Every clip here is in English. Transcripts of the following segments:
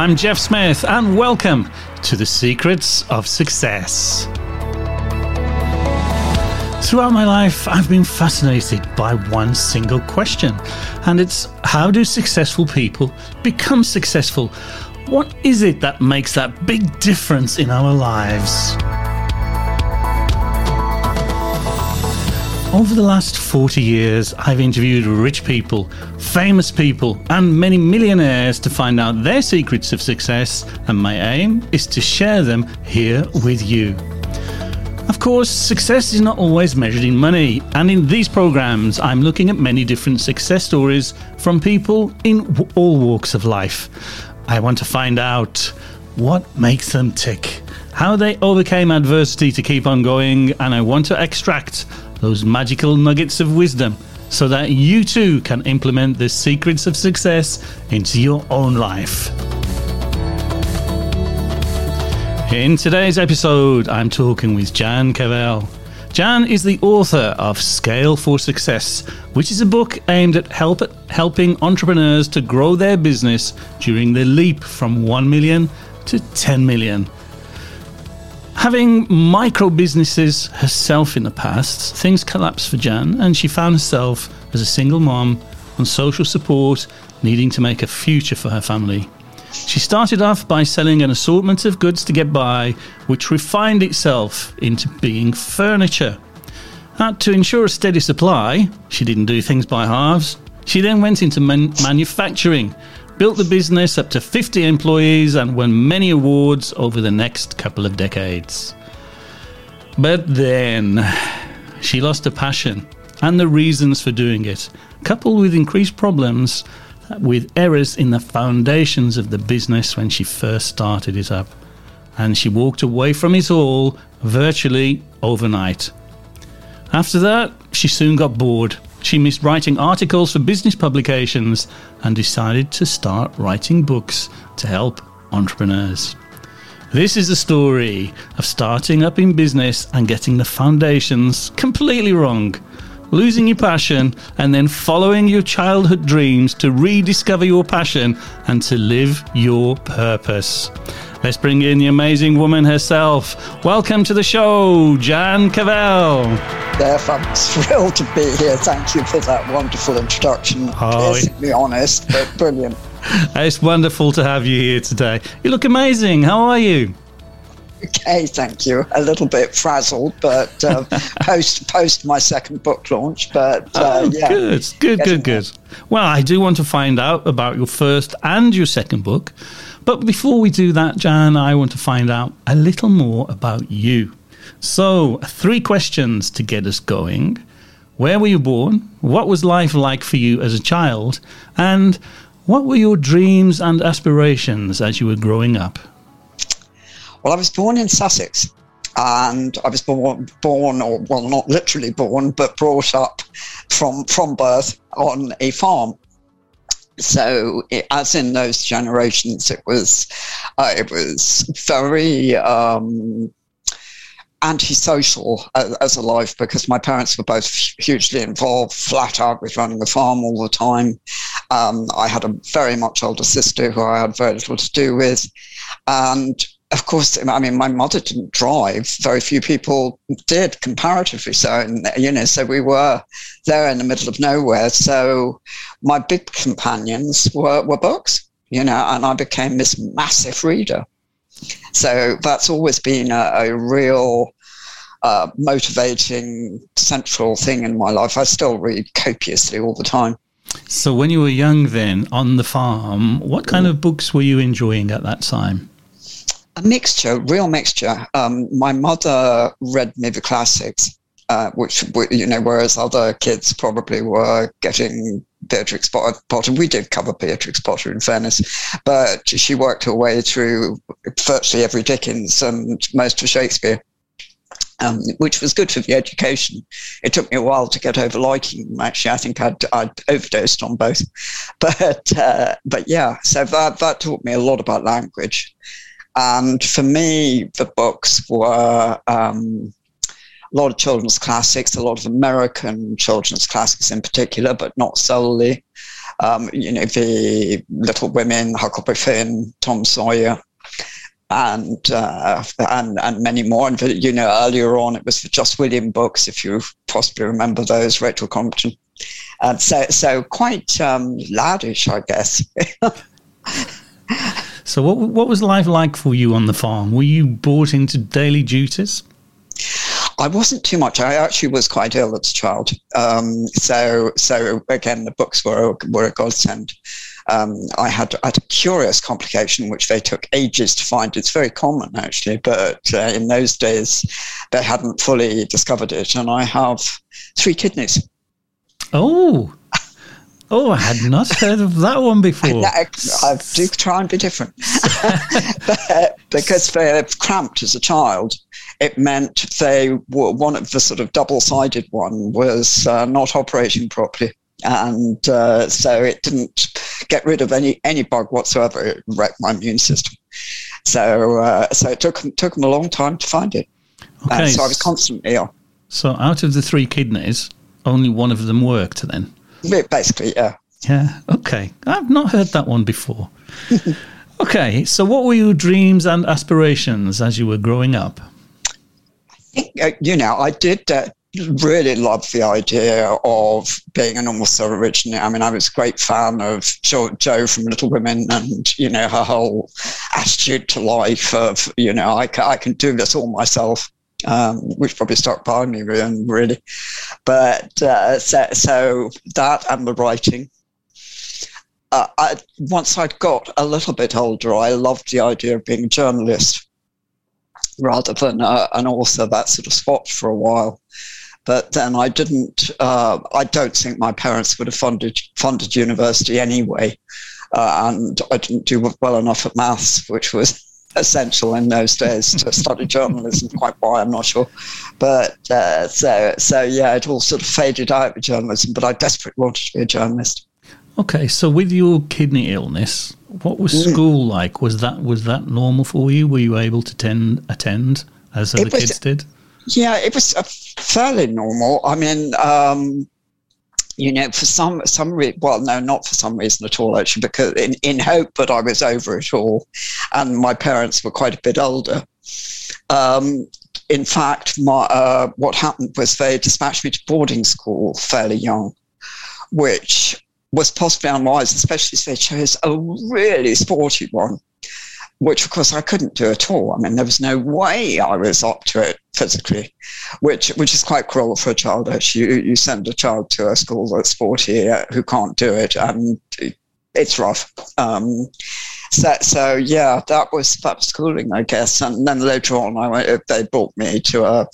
I'm Jeff Smith, and welcome to the Secrets of Success. Throughout my life, I've been fascinated by one single question, and it's how do successful people become successful? What is it that makes that big difference in our lives? Over the last 40 years, I've interviewed rich people, famous people, and many millionaires to find out their secrets of success, and my aim is to share them here with you. Of course, success is not always measured in money, and in these programs, I'm looking at many different success stories from people in all walks of life. I want to find out what makes them tick, how they overcame adversity to keep on going, and I want to extract those magical nuggets of wisdom so that you too can implement the secrets of success into your own life. In today's episode, I'm talking with Jan Cavelle. Jan is the author of Scale for Success, which is a book aimed at help helping entrepreneurs to grow their business during the leap from 1 million to 10 million. Having micro businesses herself in the past, things collapsed for Jan, and she found herself as a single mom on social support, needing to make a future for her family. She started off by selling an assortment of goods to get by, which refined itself into being furniture. Now, to ensure a steady supply, she didn't do things by halves. She then went into man- manufacturing, built the business up to 50 employees, and won many awards over the next couple of decades. But then she lost her passion and the reasons for doing it, coupled with increased problems with errors in the foundations of the business when she first started it up. And she walked away from it all virtually overnight. After that, she soon got bored she missed writing articles for business publications and decided to start writing books to help entrepreneurs. This is the story of starting up in business and getting the foundations completely wrong, losing your passion, and then following your childhood dreams to rediscover your passion and to live your purpose. Let's bring in the amazing woman herself. Welcome to the show, Jan Cavelle. Jeff, I'm thrilled to be here. Thank you for that wonderful introduction. Oh, be honest, but brilliant. It's wonderful to have you here today. You look amazing. How are you? Okay, thank you. A little bit frazzled, but uh, post post my second book launch. But uh, oh, yeah, good, good, good, good. Well, I do want to find out about your first and your second book. But before we do that, Jan, I want to find out a little more about you. So, three questions to get us going. Where were you born? What was life like for you as a child? And what were your dreams and aspirations as you were growing up? Well, I was born in Sussex and I was born, born, or well, not literally born, but brought up from from birth on a farm so as in those generations it was uh, it was very um, antisocial as, as a life because my parents were both hugely involved flat out with running the farm all the time. Um, i had a very much older sister who i had very little to do with. And of course, I mean, my mother didn't drive. Very few people did, comparatively so. And, you know, so we were there in the middle of nowhere. So my big companions were, were books, you know, and I became this massive reader. So that's always been a, a real uh, motivating central thing in my life. I still read copiously all the time. So when you were young then on the farm, what kind of books were you enjoying at that time? A mixture, real mixture. Um, my mother read me the classics, uh, which you know, whereas other kids probably were getting Beatrix Potter. We did cover Beatrix Potter, in fairness, but she worked her way through virtually every Dickens and most of Shakespeare. Um, which was good for the education. It took me a while to get over liking them. Actually, I think I'd, I'd overdosed on both, but uh, but yeah. So that that taught me a lot about language. And for me, the books were um, a lot of children's classics, a lot of American children's classics in particular, but not solely. Um, you know, the Little Women, Huckleberry Finn, Tom Sawyer, and uh, and and many more. And you know, earlier on, it was for Just William books, if you possibly remember those, Richmal Crompton. And so, so quite um, I guess. so, what what was life like for you on the farm? Were you brought into daily duties? I wasn't too much. I actually was quite ill as a child. Um, so, so again, the books were were a godsend. Um, I had, had a curious complication which they took ages to find. It's very common actually, but uh, in those days they hadn't fully discovered it. And I have three kidneys. Oh, Oh, I had not heard of that one before. I, I do try and be different. because they're cramped as a child, it meant they were one of the sort of double sided one was uh, not operating properly. And uh, so it didn't get rid of any, any bug whatsoever. It wrecked my immune system. So, uh, so it took, took them a long time to find it. Okay. so I was constantly ill. So out of the three kidneys, only one of them worked then? Basically, yeah. Yeah. Okay. I've not heard that one before. okay. So, what were your dreams and aspirations as you were growing up? I think, uh, you know, I did uh, really love the idea of being an almost originally. I mean, I was a great fan of jo, Jo from Little Women and, you know, her whole attitude to life of, you know, I, I can do this all myself um, which probably by me really. But uh, so, so, that and the writing. Uh, I, once I'd got a little bit older, I loved the idea of being a journalist rather than uh, an author. That sort of spot for a while. But then I didn't. Uh, I don't think my parents would have funded funded university anyway, uh, and I didn't do well enough at maths, which was essential in those days to study journalism. Quite why I'm not sure, but uh, so so yeah, it all sort of faded out with journalism. But I desperately wanted to be a journalist. Okay, so with your kidney illness, what was mm. school like? Was that was that normal for you? Were you able to tend, attend as other was, kids did? Yeah, it was uh, fairly normal. I mean, um, you know, for some some re- well, no, not for some reason at all, actually, because in, in hope that I was over it all, and my parents were quite a bit older. Um, in fact, my, uh, what happened was they dispatched me to boarding school fairly young, which was possibly unwise, especially if they chose a really sporty one which of course I couldn't do at all. I mean, there was no way I was up to it physically, which which is quite cruel for a child. Actually, you, you send a child to a school that's sporty uh, who can't do it, and it's rough. Um, so, so yeah, that was that schooling, I guess. And then later on, I went, they brought me to a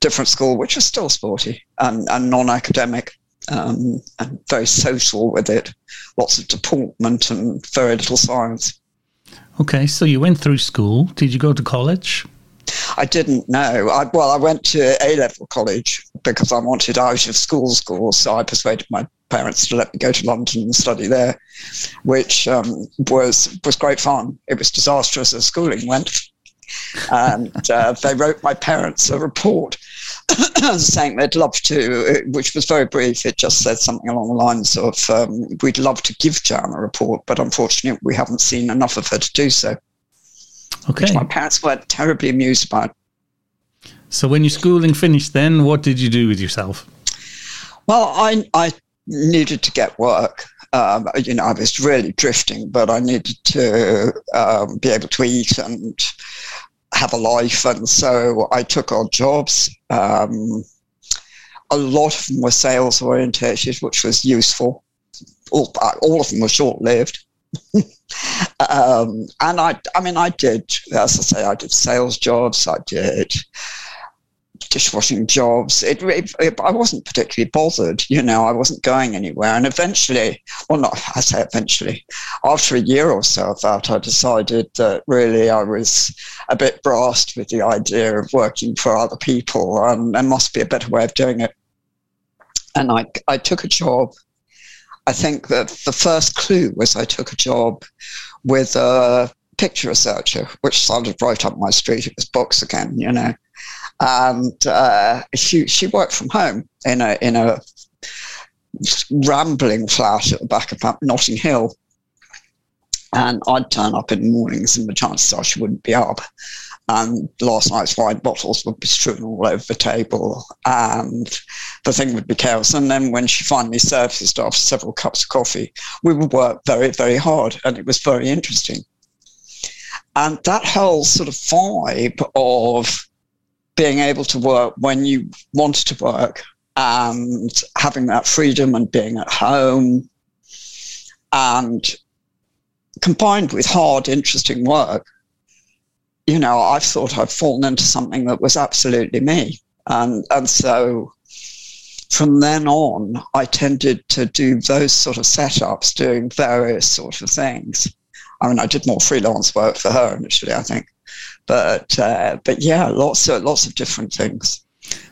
different school, which was still sporty and, and non-academic. Um, and very social with it, lots of deportment and very little science. Okay, so you went through school. Did you go to college? I didn't know. I, well, I went to A level college because I wanted out of school school. So I persuaded my parents to let me go to London and study there, which um, was was great fun. It was disastrous as schooling went, and uh, they wrote my parents a report saying they'd love to, which was very brief. It just said something along the lines of, um, "We'd love to give Jan a report, but unfortunately, we haven't seen enough of her to do so." Okay. Which my parents weren't terribly amused about. So, when your schooling finished, then what did you do with yourself? Well, I I needed to get work. Um, you know, I was really drifting, but I needed to um, be able to eat and have a life. And so I took on jobs. Um, a lot of them were sales orientated, which was useful. All, all of them were short lived. um, and I, I mean, I did, as I say, I did sales jobs. I did dishwashing jobs. It, it, it, I wasn't particularly bothered, you know, I wasn't going anywhere. And eventually, well, not, I say eventually, after a year or so of that, I decided that really I was a bit brassed with the idea of working for other people and there must be a better way of doing it. And I, I took a job. I think that the first clue was I took a job with a picture researcher, which sounded right up my street. It was books again, you know and uh, she she worked from home in a in a rambling flat at the back of Notting Hill. And I'd turn up in the mornings and the chances are she wouldn't be up. And last night's wine bottles would be strewn all over the table and the thing would be chaos. And then when she finally surfaced after several cups of coffee, we would work very, very hard and it was very interesting. And that whole sort of vibe of being able to work when you wanted to work and having that freedom and being at home and combined with hard, interesting work, you know, I thought I'd fallen into something that was absolutely me. And, and so from then on, I tended to do those sort of setups, doing various sort of things. I mean, I did more freelance work for her initially, I think, but uh, but yeah, lots of lots of different things,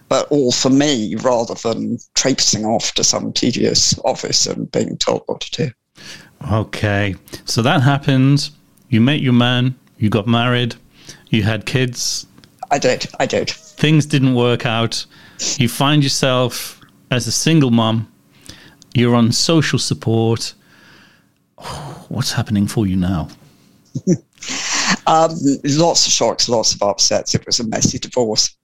but all for me rather than traipsing off to some tedious office and being told what to do. Okay, so that happened. You met your man. You got married. You had kids. I did. I did. Things didn't work out. You find yourself as a single mom. You're on social support. What's happening for you now? um, lots of shocks, lots of upsets. It was a messy divorce.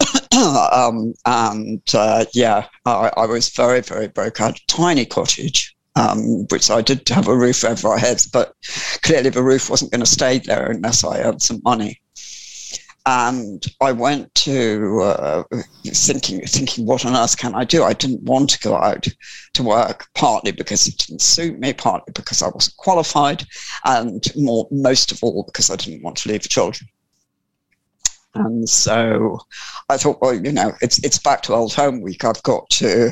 um, and uh, yeah, I, I, was very, very broke. I had a tiny cottage, um, which I did have a roof over our heads, but clearly the roof wasn't going to stay there unless I earned some money and I went to uh, thinking, thinking, what on earth can I do? I didn't want to go out to work, partly because it didn't suit me, partly because I wasn't qualified, and more, most of all because I didn't want to leave the children. And so I thought, well, you know, it's it's back to old home week. I've got to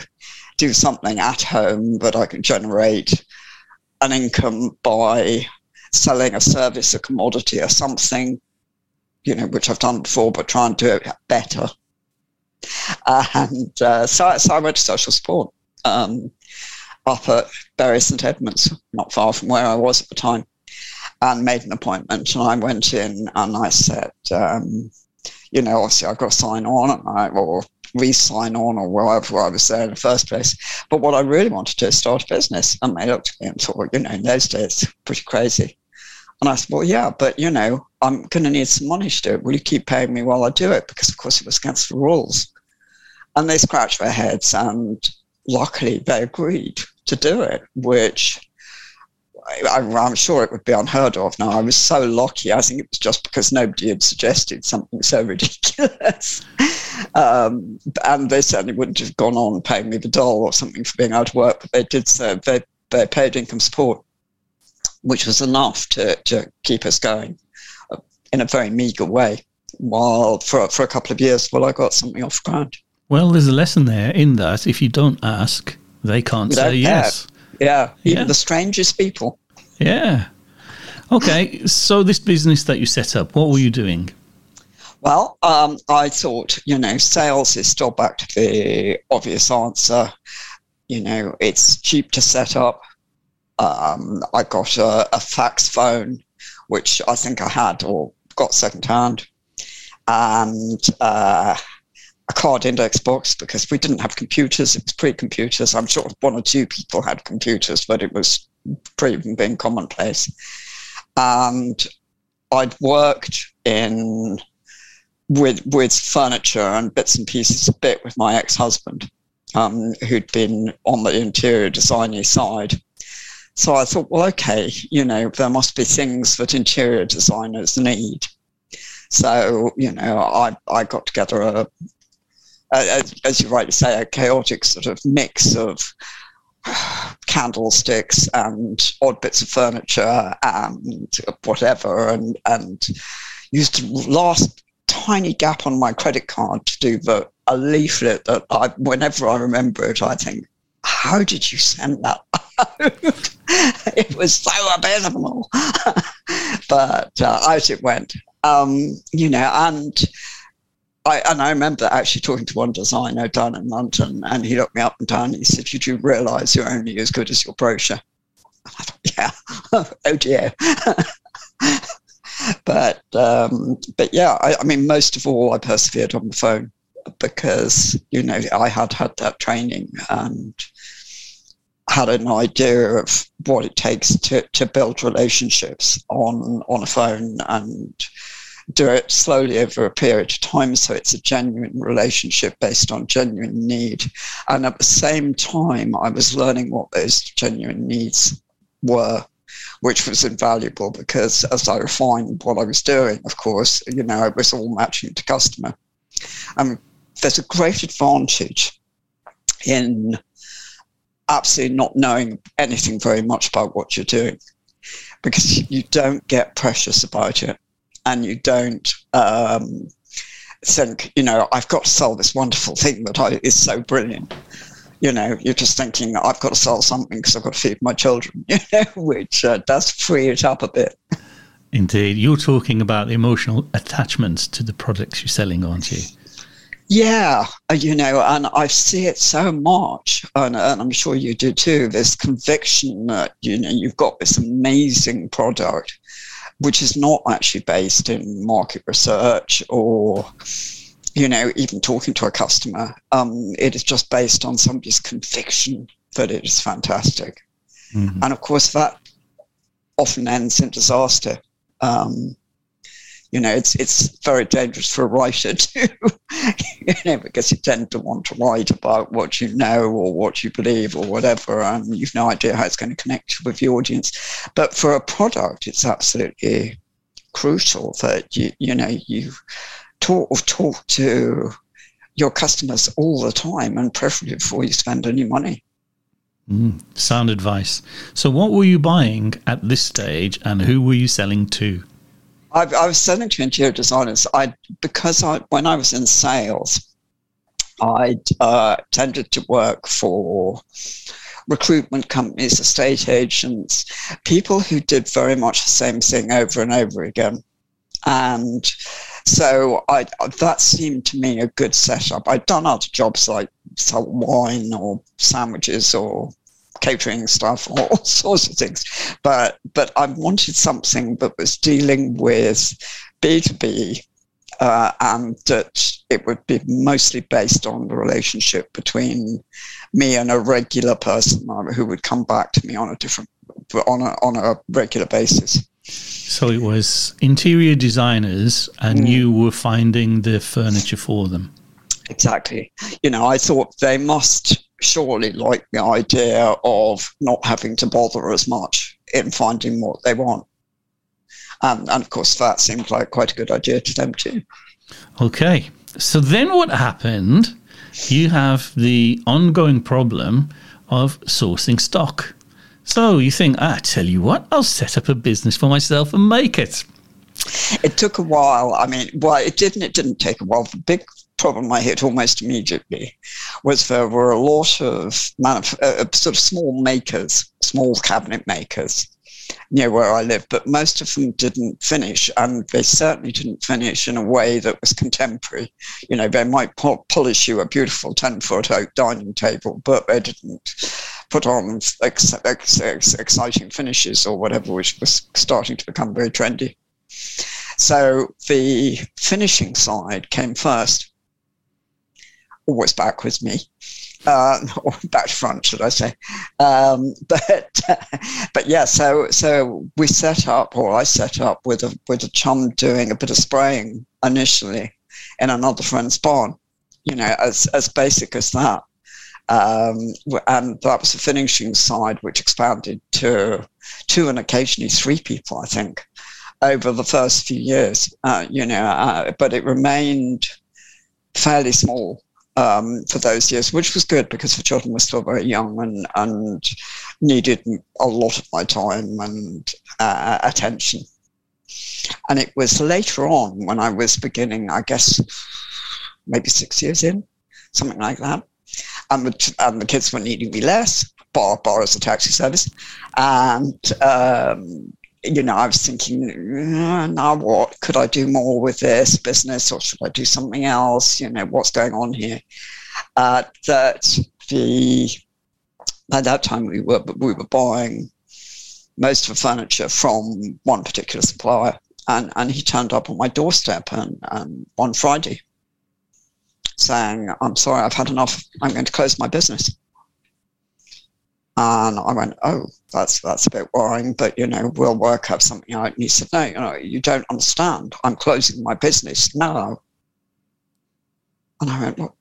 do something at home that I can generate an income by selling a service, a commodity, or something you know, which I've done before, but try and do it better. And uh, so, so, I went to social support um, up at Bury St Edmunds, not far from where I was at the time, and made an appointment. And I went in and I said, um, you know, obviously I've got to sign on, I, or re-sign on or wherever I was there in the first place. But what I really wanted to do is start a business. And they looked at me and thought, you know, in those days, pretty crazy. And I said, well, yeah, but you know, I'm going to need some money to do it. Will you keep paying me while I do it? Because of course it was against the rules. And they scratched their heads and luckily they agreed to do it, which I, am sure it would be unheard of now. I was so lucky. I think it was just because nobody had suggested something so ridiculous. um, and they certainly wouldn't have gone on paying me the doll or something for being out of work, but they did so. They, they paid income support which was enough to, to keep us going uh, in a very meager way. While for, for a couple of years, well, I got something off ground. Well, there's a lesson there in that if you don't ask, they can't say yes. Yeah, even yeah. the strangest people. Yeah. Okay, so this business that you set up, what were you doing? Well, um, I thought, you know, sales is still back to the obvious answer. You know, it's cheap to set up. Um, I got a, a, fax phone, which I think I had or got secondhand, and uh, a card index box because we didn't have computers. It was pre-computers. I'm sure one or two people had computers, but it was pre being commonplace. And I'd worked in with with furniture and bits and pieces a bit with my ex-husband, um, who'd been on the interior designer side so I thought, well, okay, you know, there must be things that interior designers need. So, you know, I, I got together a, a, as you rightly say, a chaotic sort of mix of candlesticks and odd bits of furniture and whatever, and and used the last tiny gap on my credit card to do the a leaflet that I, whenever I remember it, I think, how did you send that it was so abysmal. but uh, out it went. Um, you know, and I and I remember actually talking to one designer down in London, and he looked me up and down. And he said, "Did you realise you're only as good as your brochure?" I thought, "Yeah, oh dear." but um, but yeah, I, I mean, most of all, I persevered on the phone because you know I had had that training and had an idea of what it takes to, to build relationships on on a phone and do it slowly over a period of time. So it's a genuine relationship based on genuine need. And at the same time i was learning what those genuine needs were which was invaluable because as i refined what i was doing of course you know it was all matching to customer. And there's a great advantage in absolutely not knowing anything very much about what you're doing because you don't get precious about it and you don't um, think, you know, I've got to sell this wonderful thing that I, is so brilliant. You know, you're just thinking, I've got to sell something because I've got to feed my children, you know, which uh, does free it up a bit. Indeed. You're talking about the emotional attachments to the products you're selling, aren't you? Yeah, uh, you know, and I see it so much, and, and, I'm sure you do too. This conviction that you know you've got this amazing product, which is not actually based in market research or, you know, even talking to a customer. Um, it is just based on somebody's conviction that it is fantastic, mm-hmm. and of course that often ends in disaster. Um, you know, it's it's very dangerous for a writer too, you know, because you tend to want to write about what you know or what you believe or whatever, and you've no idea how it's going to connect with the audience. But for a product, it's absolutely crucial that you you know you talk talk to your customers all the time, and preferably before you spend any money. Mm, sound advice. So, what were you buying at this stage, and who were you selling to? I, I was to interior designers. I because I when I was in sales, I uh, tended to work for recruitment companies, estate agents, people who did very much the same thing over and over again. And so I, that seemed to me a good setup. I'd done other jobs like sell wine or sandwiches or catering stuff, all sorts of things. But but I wanted something that was dealing with B two B, uh, and that it would be mostly based on the relationship between me and a regular person who would come back to me on a different on a on a regular basis. So it was interior designers, and mm. you were finding the furniture for them. Exactly. You know, I thought they must surely like the idea of not having to bother as much in finding what they want. And, and of course, that seemed like quite a good idea to them too. Okay. So then what happened? You have the ongoing problem of sourcing stock. So you think, ah, I tell you what, I'll set up a business for myself and make it. It took a while. I mean, well, it didn't. It didn't take a while. The big problem I hit almost immediately was there were a lot of manuf- uh, sort of small makers, small cabinet makers near where I live, but most of them didn't finish, and they certainly didn't finish in a way that was contemporary. You know, they might po- polish you a beautiful 10 foot oak dining table, but they didn't put on ex- ex- ex- exciting finishes or whatever, which was starting to become very trendy. So the finishing side came first always back with me. Uh, or back front, should I say? Um, but but yeah, so so we set up, or I set up with a with a chum doing a bit of spraying initially in another friend's barn. You know, as as basic as that. Um, and that was the finishing side, which expanded to two and occasionally three people, I think, over the first few years. Uh, you know, uh, but it remained fairly small um, for those years, which was good because the children were still very young and, and needed a lot of my time and uh, attention. And it was later on when I was beginning, I guess, maybe six years in, something like that. And the, and the kids were needing me less, bar, bar as a taxi service. And um, you know, I was thinking, uh, now what? Could I do more with this business or should I do something else? You know, what's going on here? Uh, that the, at that time we were, we were buying most of the furniture from one particular supplier. And, and he turned up on my doorstep and, and one Friday saying, I'm sorry, I've had enough. I'm going to close my business. And I went, oh, that's that's a bit worrying, but you know, we'll work out something out. And he said, no, you know, you don't understand. I'm closing my business now. And I went, look,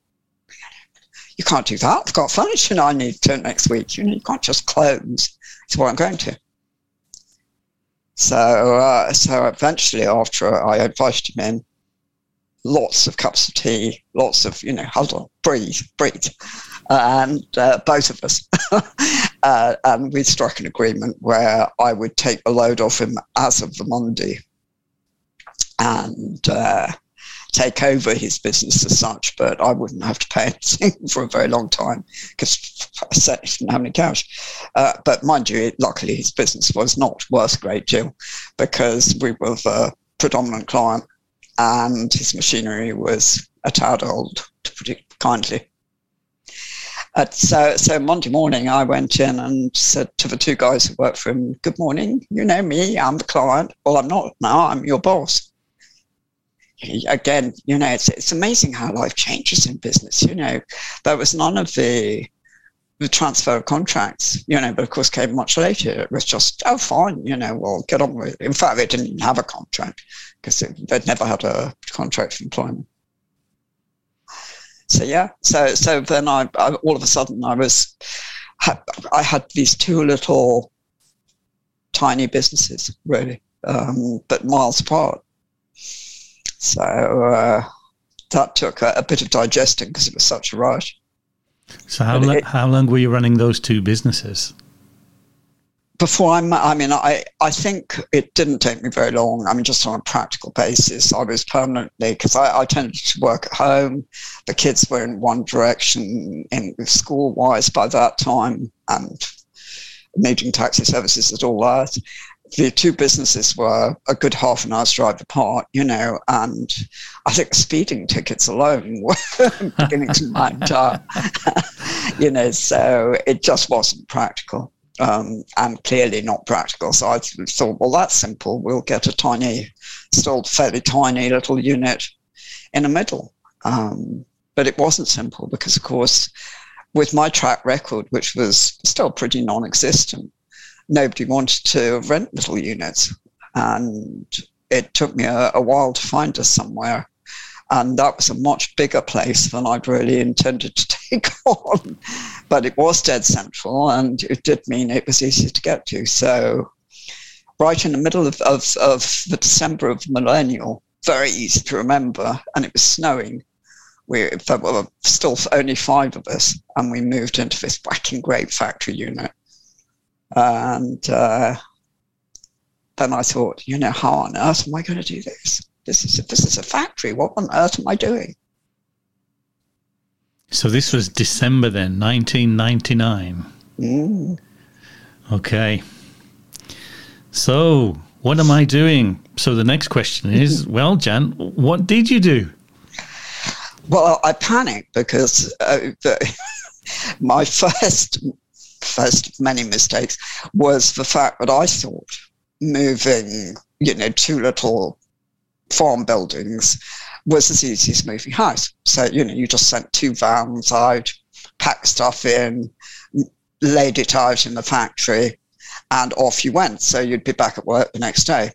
you can't do that. I've got furniture I need to next week. You know, you can't just close. It's what I'm going to. So, uh, so eventually, after I invited him in, lots of cups of tea, lots of, you know, hold on, breathe, breathe. and uh, both of us. uh, and we struck an agreement where I would take the load off him as of the Monday. And uh, take over his business as such, but I wouldn't have to pay anything for a very long time because I certainly didn't have any cash. Uh, but mind you, luckily his business was not worth a great deal because we were the predominant client and his machinery was a tad old, to put it kindly. Uh, so, so Monday morning, I went in and said to the two guys who worked for him, "Good morning. You know me. I'm the client. Well, I'm not now. I'm your boss." again, you know, it's it's amazing how life changes in business. You know, there was none of the the transfer of contracts, you know, but of course came much later. It was just, oh, fine, you know, well, get on with it. In fact, they didn't have a contract because they'd never had a contract of employment. So yeah, so so then I, I all of a sudden I was, I had these two little tiny businesses really, um, but miles apart, so uh, that took a, a, bit of digesting because it was such a rush. So how, it, how long were you running those two businesses? Before I'm, I mean, I, I think it didn't take me very long. I mean, just on a practical basis, I was permanently, because I, I tended to work at home. The kids were in one direction in school wise by that time and needing taxi services and all that the two businesses were a good half an hour's drive apart, you know, and I think speeding tickets alone were beginning to mount up, you know, so it just wasn't practical um, and clearly not practical. So I thought, well, that's simple. We'll get a tiny, still fairly tiny little unit in the middle. Um, but it wasn't simple because, of course, with my track record, which was still pretty non existent, nobody wanted to rent little units. And it took me a, a while to find us somewhere. And that was a much bigger place than I'd really intended to take on. But it was dead central and it did mean it was easy to get to. So, right in the middle of, of, of the December of the millennial, very easy to remember, and it was snowing. We, there were still only five of us, and we moved into this whacking great factory unit. And uh, then I thought, you know, how on earth am I going to do this? This is a, this is a factory. What on earth am I doing? So this was December then, 1999. Mm. Okay. So what am I doing? So the next question is, well, Jan, what did you do? Well, I panicked because uh, the, my first first many mistakes, was the fact that I thought moving, you know, two little farm buildings was as easy as moving house. So, you know, you just sent two vans out, packed stuff in, laid it out in the factory, and off you went. So you'd be back at work the next day.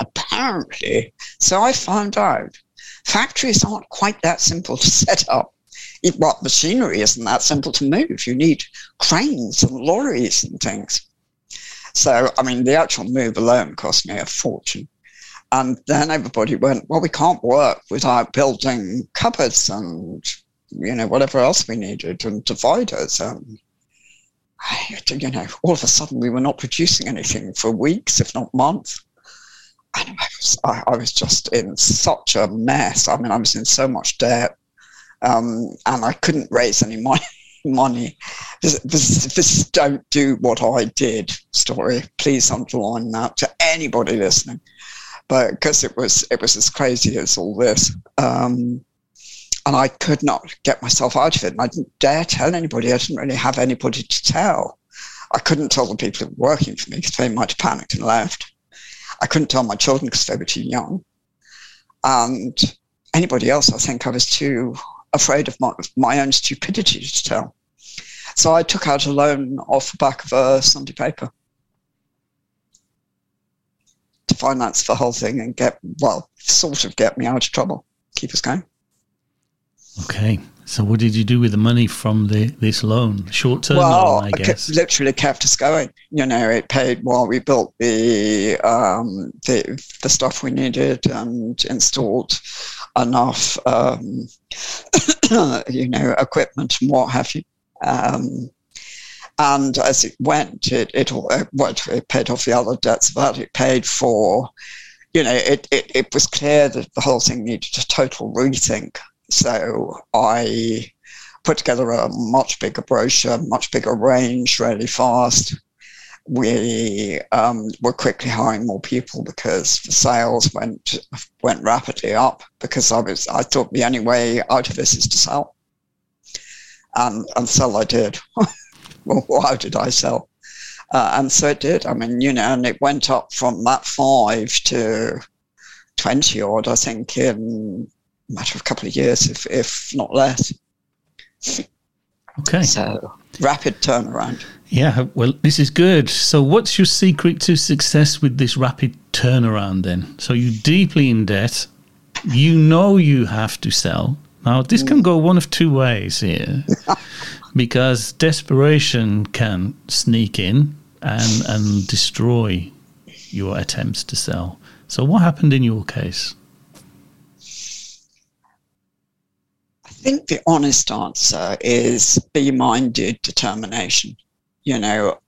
Apparently, so I found out factories aren't quite that simple to set up what machinery isn't that simple to move. You need cranes and lorries and things. So, I mean, the actual move alone cost me a fortune. And then everybody went, well, we can't work without building cupboards and, you know, whatever else we needed and dividers. And, you know, all of a sudden we were not producing anything for weeks, if not months. And I was, I, I was just in such a mess. I mean, I was in so much debt um, and I couldn't raise any money. money. This, this, this, don't do what I did story. Please underline that to anybody listening, but because it was it was as crazy as all this, um, and I could not get myself out of it. And I didn't dare tell anybody. I didn't really have anybody to tell. I couldn't tell the people who were working for me because they might have panicked and left. I couldn't tell my children because they were too young, and anybody else. I think I was too afraid of my, my own stupidity to tell. So I took out a loan off the back of a Sunday paper to finance the whole thing and get, well, sort of get me out of trouble, keep us going. Okay. So what did you do with the money from the this loan? Short term well, loan, I guess. It literally kept us going. You know, it paid while we built the um, the the stuff we needed and installed enough um, you know equipment and what have you. Um, and as it went, it it, it, it paid off the other debts but it paid for, you know, it, it, it was clear that the whole thing needed a total rethink. So I put together a much bigger brochure, much bigger range really fast. We um, were quickly hiring more people because the sales went went rapidly up because I was I thought the only way out of this is to sell. And and sell I did. well, how did I sell? Uh, and so it did. I mean, you know, and it went up from that five to 20 odd, I think, in a matter of a couple of years, if, if not less. Okay. So rapid turnaround. Yeah, well, this is good. So, what's your secret to success with this rapid turnaround then? So, you're deeply in debt. You know you have to sell. Now, this can go one of two ways here because desperation can sneak in and, and destroy your attempts to sell. So, what happened in your case? I think the honest answer is be minded determination. You know,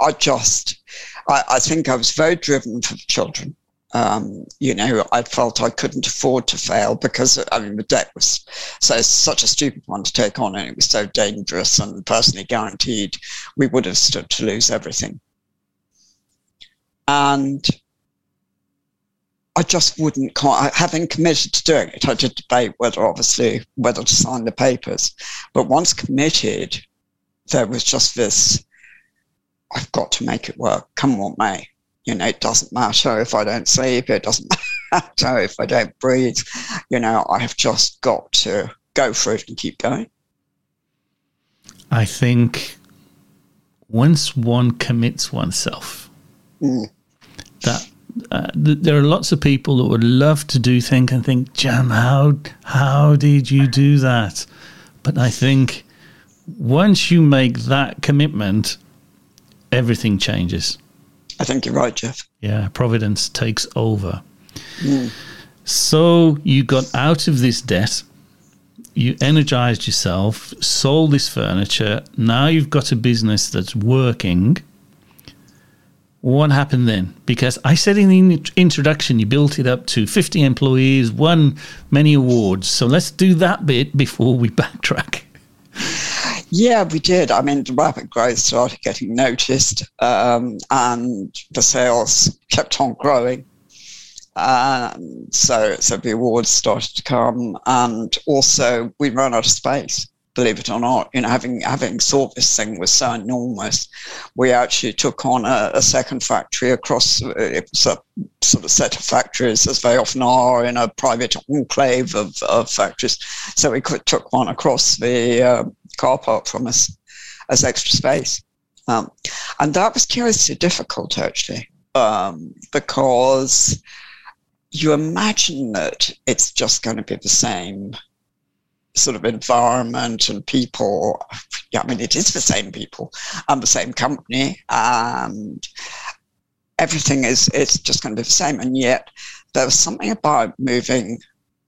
I just, I, I think I was very driven for the children. Um, you know, I felt I couldn't afford to fail because I mean the debt was so such a stupid one to take on, and it was so dangerous and personally guaranteed we would have stood to lose everything. And I just wouldn't, having committed to doing it, I did debate whether, obviously, whether to sign the papers. But once committed, there was just this, I've got to make it work, come what may. You know, it doesn't matter if I don't sleep, it doesn't matter if I don't breathe. You know, I have just got to go for it and keep going. I think once one commits oneself, mm. that uh, th- there are lots of people that would love to do things and think, Jan, how how did you do that? But I think once you make that commitment, everything changes. I think you're right, Jeff. Yeah, providence takes over. Mm. So you got out of this debt. You energized yourself, sold this furniture. Now you've got a business that's working what happened then? Because I said in the introduction, you built it up to 50 employees, won many awards. So let's do that bit before we backtrack. Yeah, we did. I mean, the rapid growth started getting noticed, um, and the sales kept on growing. And so, so the awards started to come, and also we ran out of space believe it or not, you know, having having thought this thing was so enormous, we actually took on a, a second factory across. It was a sort of set of factories, as they often are in a private enclave of, of factories. So we could, took one across the uh, car park from us as extra space, um, and that was curiously difficult actually um, because you imagine that it's just going to be the same sort of environment and people. Yeah, I mean, it is the same people and the same company, and everything is it's just going to be the same. And yet, there was something about moving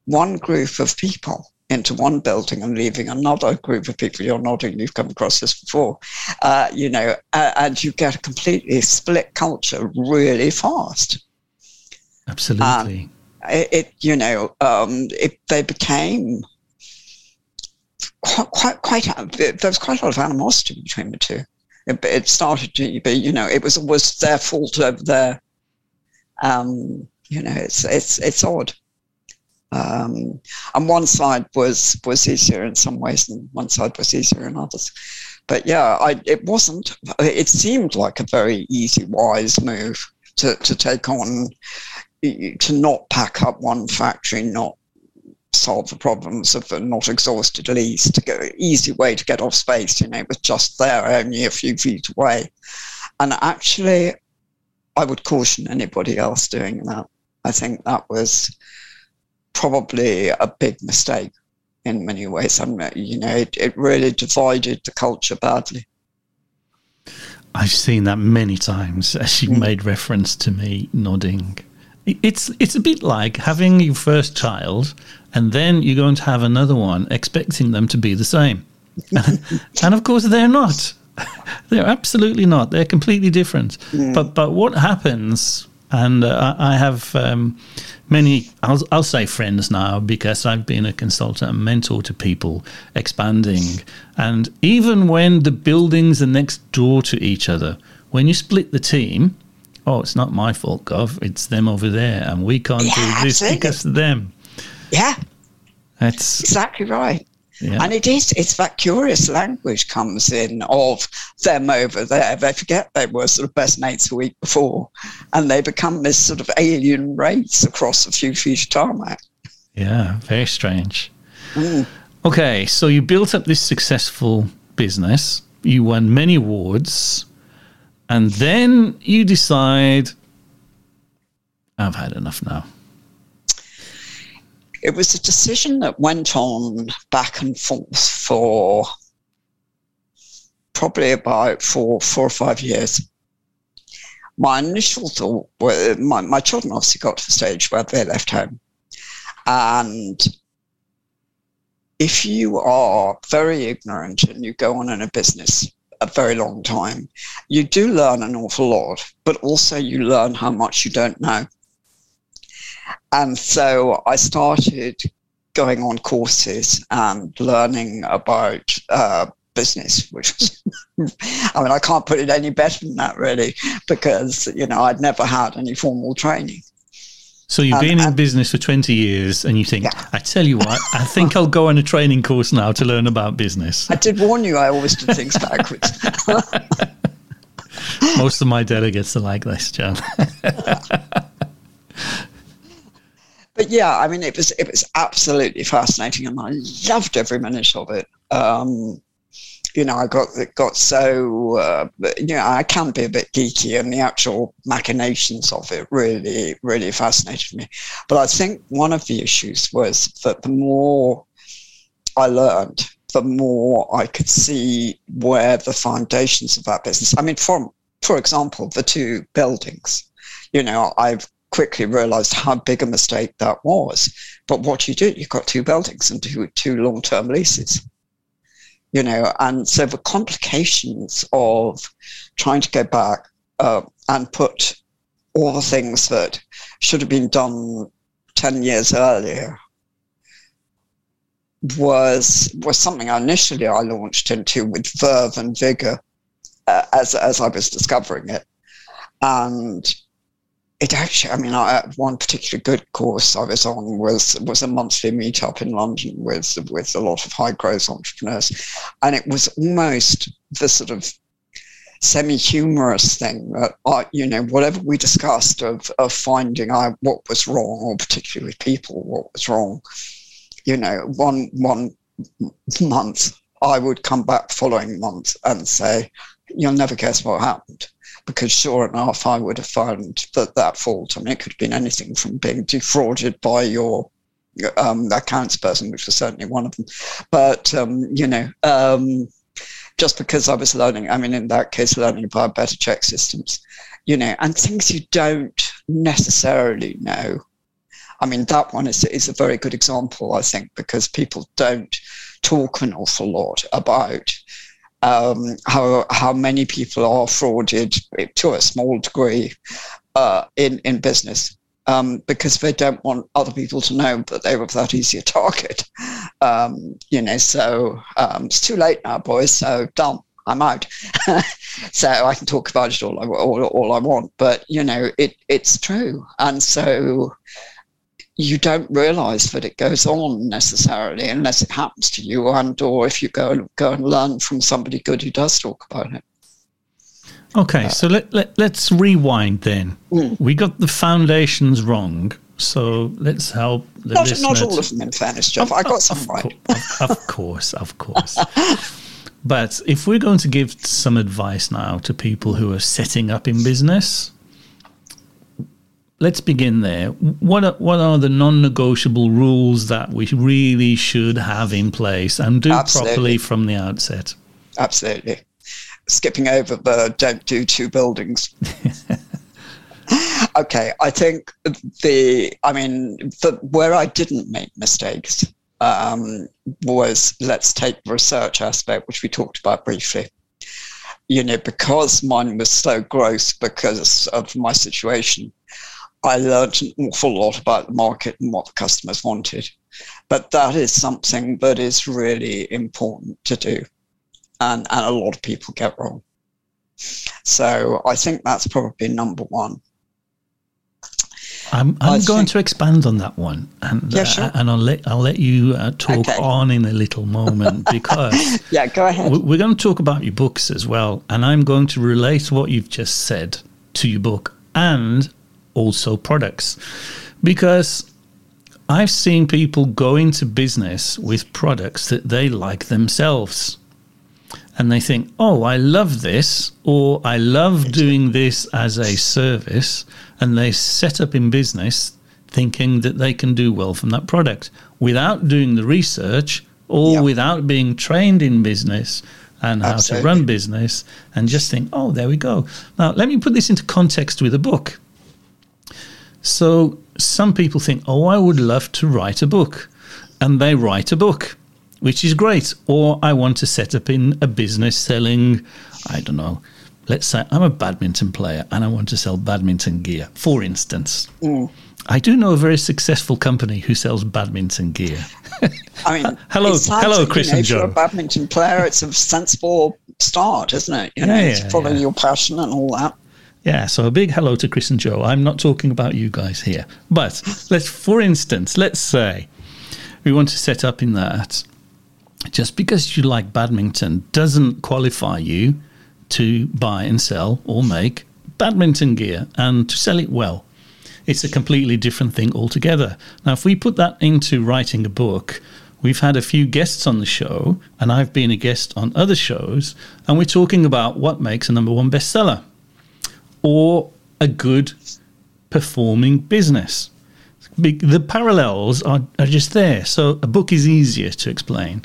one group of people into one building and leaving another group of people. You're nodding, you've come across this before, uh, you know, uh, and you get a completely split culture really fast. Absolutely. it, it, you know, um, it, they became quite, quite, quite, there was quite a lot of animosity between the two. It, it started to be, you know, it was was their fault over there. Um, you know, it's it's it's odd. Um, and one side was was easier in some ways, and one side was easier in others. But yeah, I, it wasn't. It seemed like a very easy, wise move to to take on, to not pack up one factory, not solve the problems of the not exhausted least, to go easy way to get off space. You know, it was just there, only a few feet away. And actually, I would caution anybody else doing that. I think that was probably a big mistake in many ways. And, you know, it, it really divided the culture badly. I've seen that many times as you mm. made reference to me nodding. It's it's a bit like having your first child and then you're going to have another one expecting them to be the same. and of course they're not. they're absolutely not. They're completely different. Mm. But but what happens and uh, I have um, many, I'll, I'll say friends now because I've been a consultant and mentor to people expanding. And even when the buildings are next door to each other, when you split the team, oh, it's not my fault, Gov, it's them over there. And we can't yeah, do this absolutely. because of them. Yeah. That's exactly right. Yeah. And it is, it's that curious language comes in of them over there. They forget they were sort of best mates a week before and they become this sort of alien race across a few feet of tarmac. Yeah, very strange. Mm. Okay, so you built up this successful business, you won many awards, and then you decide, I've had enough now it was a decision that went on back and forth for probably about four, four or five years. My initial thought was my, my children obviously got to the stage where they left home. And if you are very ignorant and you go on in a business a very long time, you do learn an awful lot, but also you learn how much you don't know. And so I started going on courses and learning about uh, business, which was, I mean, I can't put it any better than that, really, because, you know, I'd never had any formal training. So you've been in business for 20 years and you think, yeah. I tell you what, I think I'll go on a training course now to learn about business. I did warn you, I always do things backwards. Most of my delegates are like this, Jan but yeah, I mean, it was it was absolutely fascinating, and I loved every minute of it. Um, you know, I got got so uh, you know I can be a bit geeky, and the actual machinations of it really really fascinated me. But I think one of the issues was that the more I learned, the more I could see where the foundations of that business. I mean, from for example, the two buildings. You know, I've quickly realized how big a mistake that was. But what you do, you've got two buildings and two, two long term leases. You know, and so the complications of trying to go back uh, and put all the things that should have been done 10 years earlier was was something initially I launched into with verve and vigor uh, as as I was discovering it, and it actually, I mean, I, uh, one particular good course I was on was was a monthly meetup in London with with a lot of high growth entrepreneurs, and it was almost the sort of semi humorous thing that I, you know, whatever we discussed of of finding out what was wrong, or particularly with people, what was wrong, you know, one one month I would come back following month and say, "You'll never guess what happened." Because sure enough, I would have found that that fault, I mean, it could have been anything from being defrauded by your um, accounts person, which was certainly one of them. But, um, you know, um, just because I was learning, I mean, in that case, learning about better check systems, you know, and things you don't necessarily know. I mean, that one is, is a very good example, I think, because people don't talk an awful lot about um, how how many people are frauded to a small degree uh, in in business um, because they don't want other people to know that they were that easy a target. Um, you know, so um, it's too late now, boys. So done. I'm out. so I can talk about it all I, all, all I want, but you know, it it's true, and so you don't realize that it goes on necessarily unless it happens to you and or if you go and go and learn from somebody good who does talk about it okay uh, so let, let, let's rewind then mm. we got the foundations wrong So let's help the Not, listener. not all of them, in fairness, Jeff. I got some of, right. cour- of, of course, of course. But if we're going to give some advice now to people who are setting up in business, let's begin there. What are, what are the non-negotiable rules that we really should have in place and do Absolutely. properly from the outset? Absolutely. Skipping over the don't do two buildings. okay, I think the, I mean, the, where I didn't make mistakes um, was let's take the research aspect, which we talked about briefly. You know, because mine was so gross because of my situation, I learned an awful lot about the market and what the customers wanted. But that is something that is really important to do and, and a lot of people get wrong. So I think that's probably number one. I'm, I I'm going think- to expand on that one, and Yeah, sure. uh, and I'll let I'll let you uh, talk Okay. on in a little moment because Yeah, go ahead. We- We're going to talk about your books as well, and I'm going to relate what you've just said to your book and also products because I've seen people go into business with products that they like themselves. And they think, oh, I love this, or I love doing this as a service. And they set up in business thinking that they can do well from that product without doing the research or Yeah. without being trained in business and how to run business and just think, oh, there we go. Now, let me put this into context with a book. So, some people think, oh, I would love to write a book. And they write a book, which is great. Or I want to set up in a business selling, I don't know, let's say I'm a badminton player and I want to sell badminton gear, for instance. Mm. I do know a very successful company who sells badminton gear. I mean, hello- sounds hello, Chris you know, and if you're a badminton player, it's a sensible start, isn't it? You know, Yeah, to yeah, follow yeah. your passion and all that. Yeah, so a big hello to Chris and Joe. I'm not talking about you guys here. But let's, for instance, let's say we want to set up in that. Just because you like badminton doesn't qualify you to buy and sell or make badminton gear and to sell it well. It's a completely different thing altogether. Now, if we put that into writing a book, we've had a few guests on the show, and I've been a guest on other shows, and we're talking about what makes a number one bestseller or a good performing business. The parallels are, are just there. So a book is easier to explain.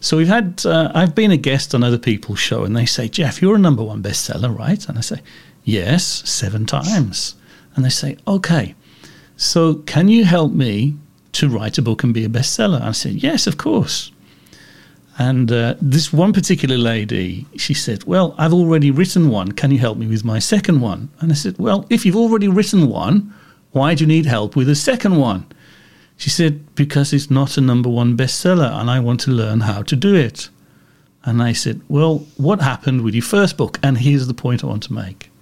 So we've had, uh, I've been a guest on other people's show and they say, Jeff, you're a number one bestseller, right? And I say, yes, seven times. And they say, okay, so can you help me to write a book and be a bestseller? And I said, yes, of course. And uh, this one particular lady, she said, Well, I've already written one. Can you help me with my second one? And I said, Well, if you've already written one, why do you need help with a second one? She said, Because it's not a number one bestseller and I want to learn how to do it. And I said, Well, what happened with your first book? And here's the point I want to make.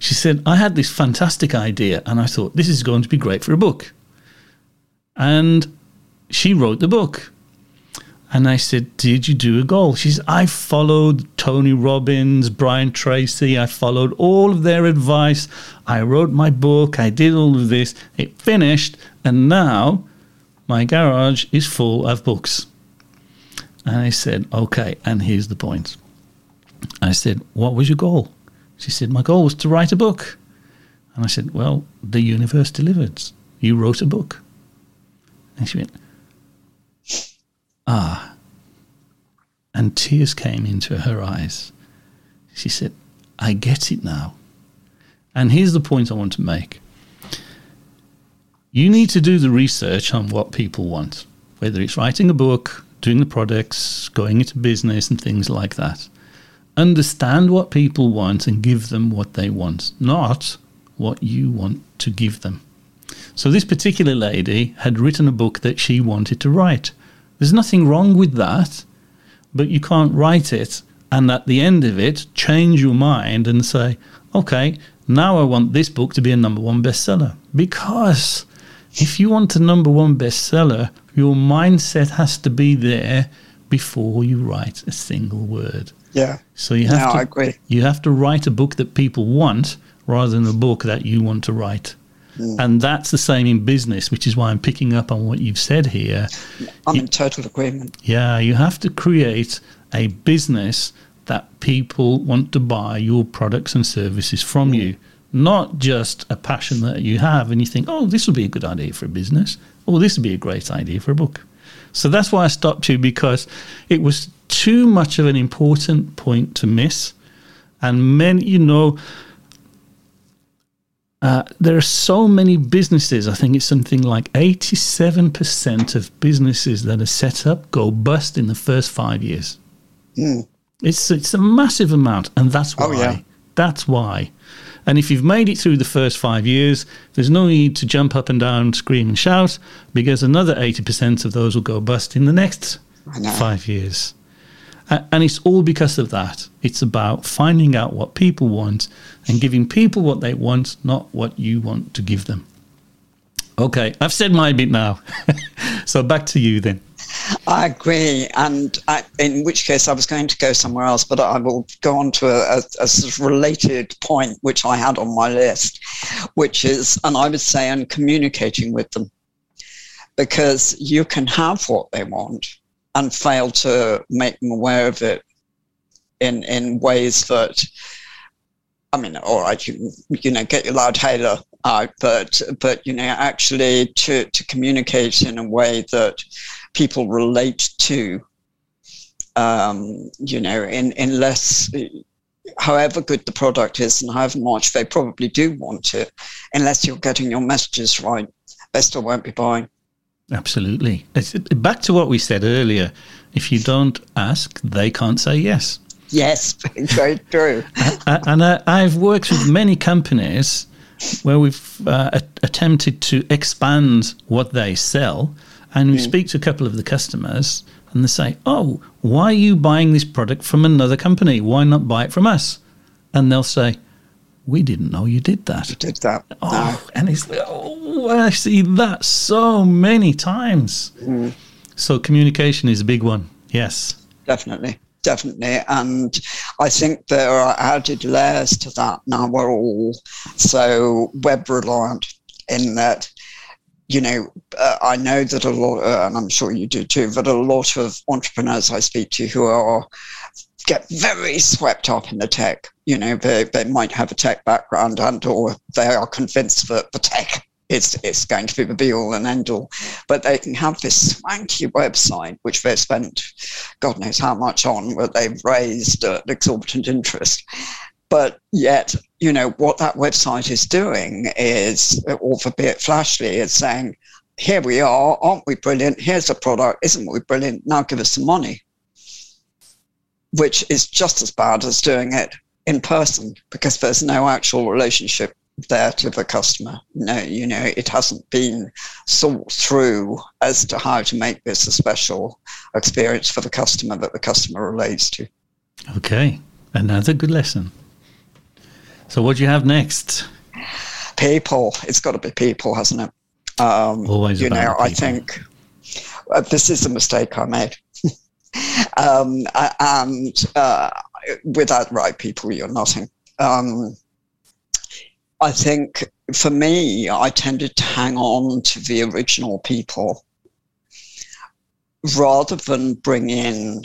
She said, I had this fantastic idea and I thought, This is going to be great for a book. And she wrote the book. And I said, Did you do a goal? She said, I followed Tony Robbins, Brian Tracy. I followed all of their advice. I wrote my book. I did all of this. It finished. And now my garage is full of books. And I said, Okay. And here's the point. I said, What was your goal? She said, My goal was to write a book. And I said, Well, the universe delivered. You wrote a book. And she went, Ah. And tears came into her eyes. She said, I get it now. And here's the point I want to make you need to do the research on what people want, whether it's writing a book, doing the products, going into business, and things like that. Understand what people want and give them what they want, not what you want to give them. So, this particular lady had written a book that she wanted to write. There's nothing wrong with that, but you can't write it and at the end of it change your mind and say, okay, now I want this book to be a number one bestseller. Because if you want a number one bestseller, your mindset has to be there before you write a single word. Yeah. So you have No, to I agree. you have to write a book that people want rather than a book that you want to write. Mm. And that's the same in business, which is why I'm picking up on what you've said here. I'm in total agreement. Yeah, you have to create a business that people want to buy your products and services from mm. you, not just a passion that you have and you think, oh, this would be a good idea for a business, or this would be a great idea for a book. So that's why I stopped you because it was too much of an important point to miss. And many, you know, uh, there are so many businesses. I think it's something like 87% of businesses that are set up go bust in the first five years. Mm. It's it's a massive amount, and that's why. Oh, yeah. That's why. And if you've made it through the first five years, there's no need to jump up and down, scream and shout, because another 80% of those will go bust in the next five years. And it's all because of that. It's about finding out what people want and giving people what they want, not what you want to give them. Okay, I've said my bit now. so back to you then. I agree, and I, in which case I was going to go somewhere else, but I will go on to a, a, a sort of related point which I had on my list, which is, and I would say, on communicating with them, because you can have what they want and fail to make them aware of it in in ways that, I mean, all right, you you know, get your loud hailer out, but but you know, actually to to communicate in a way that people relate to um, you know in in less however good the product is and however much they probably do want it unless you're getting your messages right they still won't be buying Absolutely. It's, back to what we said earlier. If you don't ask, they can't say yes. yes very true and uh, I've worked with many companies where we've uh, a- attempted to expand what they sell, and we speak to a couple of the customers, and they say, "Oh, why are you buying this product from another company? Why not buy it from us?" And they'll say, "We didn't know you did that." did that no. Oh, and it's oh, I see that so many times. So communication is a big one. Yes. definitely definitely and i think there are added layers to that now we're all so web reliant in that you know uh, i know that a lot uh, and i'm sure you do too but a lot of entrepreneurs i speak to who are get very swept up in the tech you know they, they might have a tech background and or they are convinced that the tech is, is going to be the be all and end all but they can have this swanky website which they've spent God knows how much on, but they've raised uh, exorbitant interest. But yet, you know, what that website is doing is, or for It Flashly, is saying, here we are, aren't we brilliant? Here's a product, isn't we brilliant? Now give us some money. Which is just as bad as doing it in person because there's no actual relationship there to the customer. No, you know, it hasn't been thought through as to how to make this a special experience for the customer that the customer relates to. Okay. Another good lesson. So what do you have next? People, it's got to be people, hasn't it? Um, Always you know, I think uh, this is a mistake I made. Um, and uh, without right people, you're nothing. Um, I think for me, I tended to hang on to the original people rather than bring in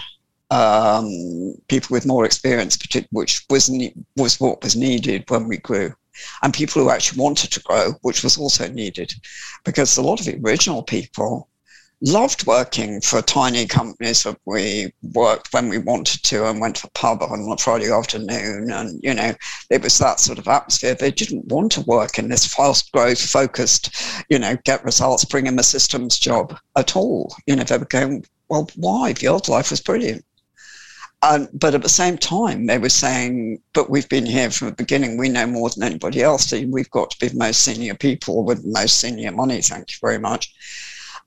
um, people with more experience, which was ne- was what was needed when we grew, and people who actually wanted to grow, which was also needed, because a lot of the original people loved working for tiny companies that we worked when we wanted to and went to a pub on a Friday afternoon. And, you know, it was that sort of atmosphere. They didn't want to work in this fast growth focused, you know, get results, bring in the systems job at all. You know, they were going, well, why? The old life was brilliant. And, but at the same time, they were saying, but we've been here from the beginning. We know more than anybody else. So we've got to be the most senior people with the most senior money. Thank you very much.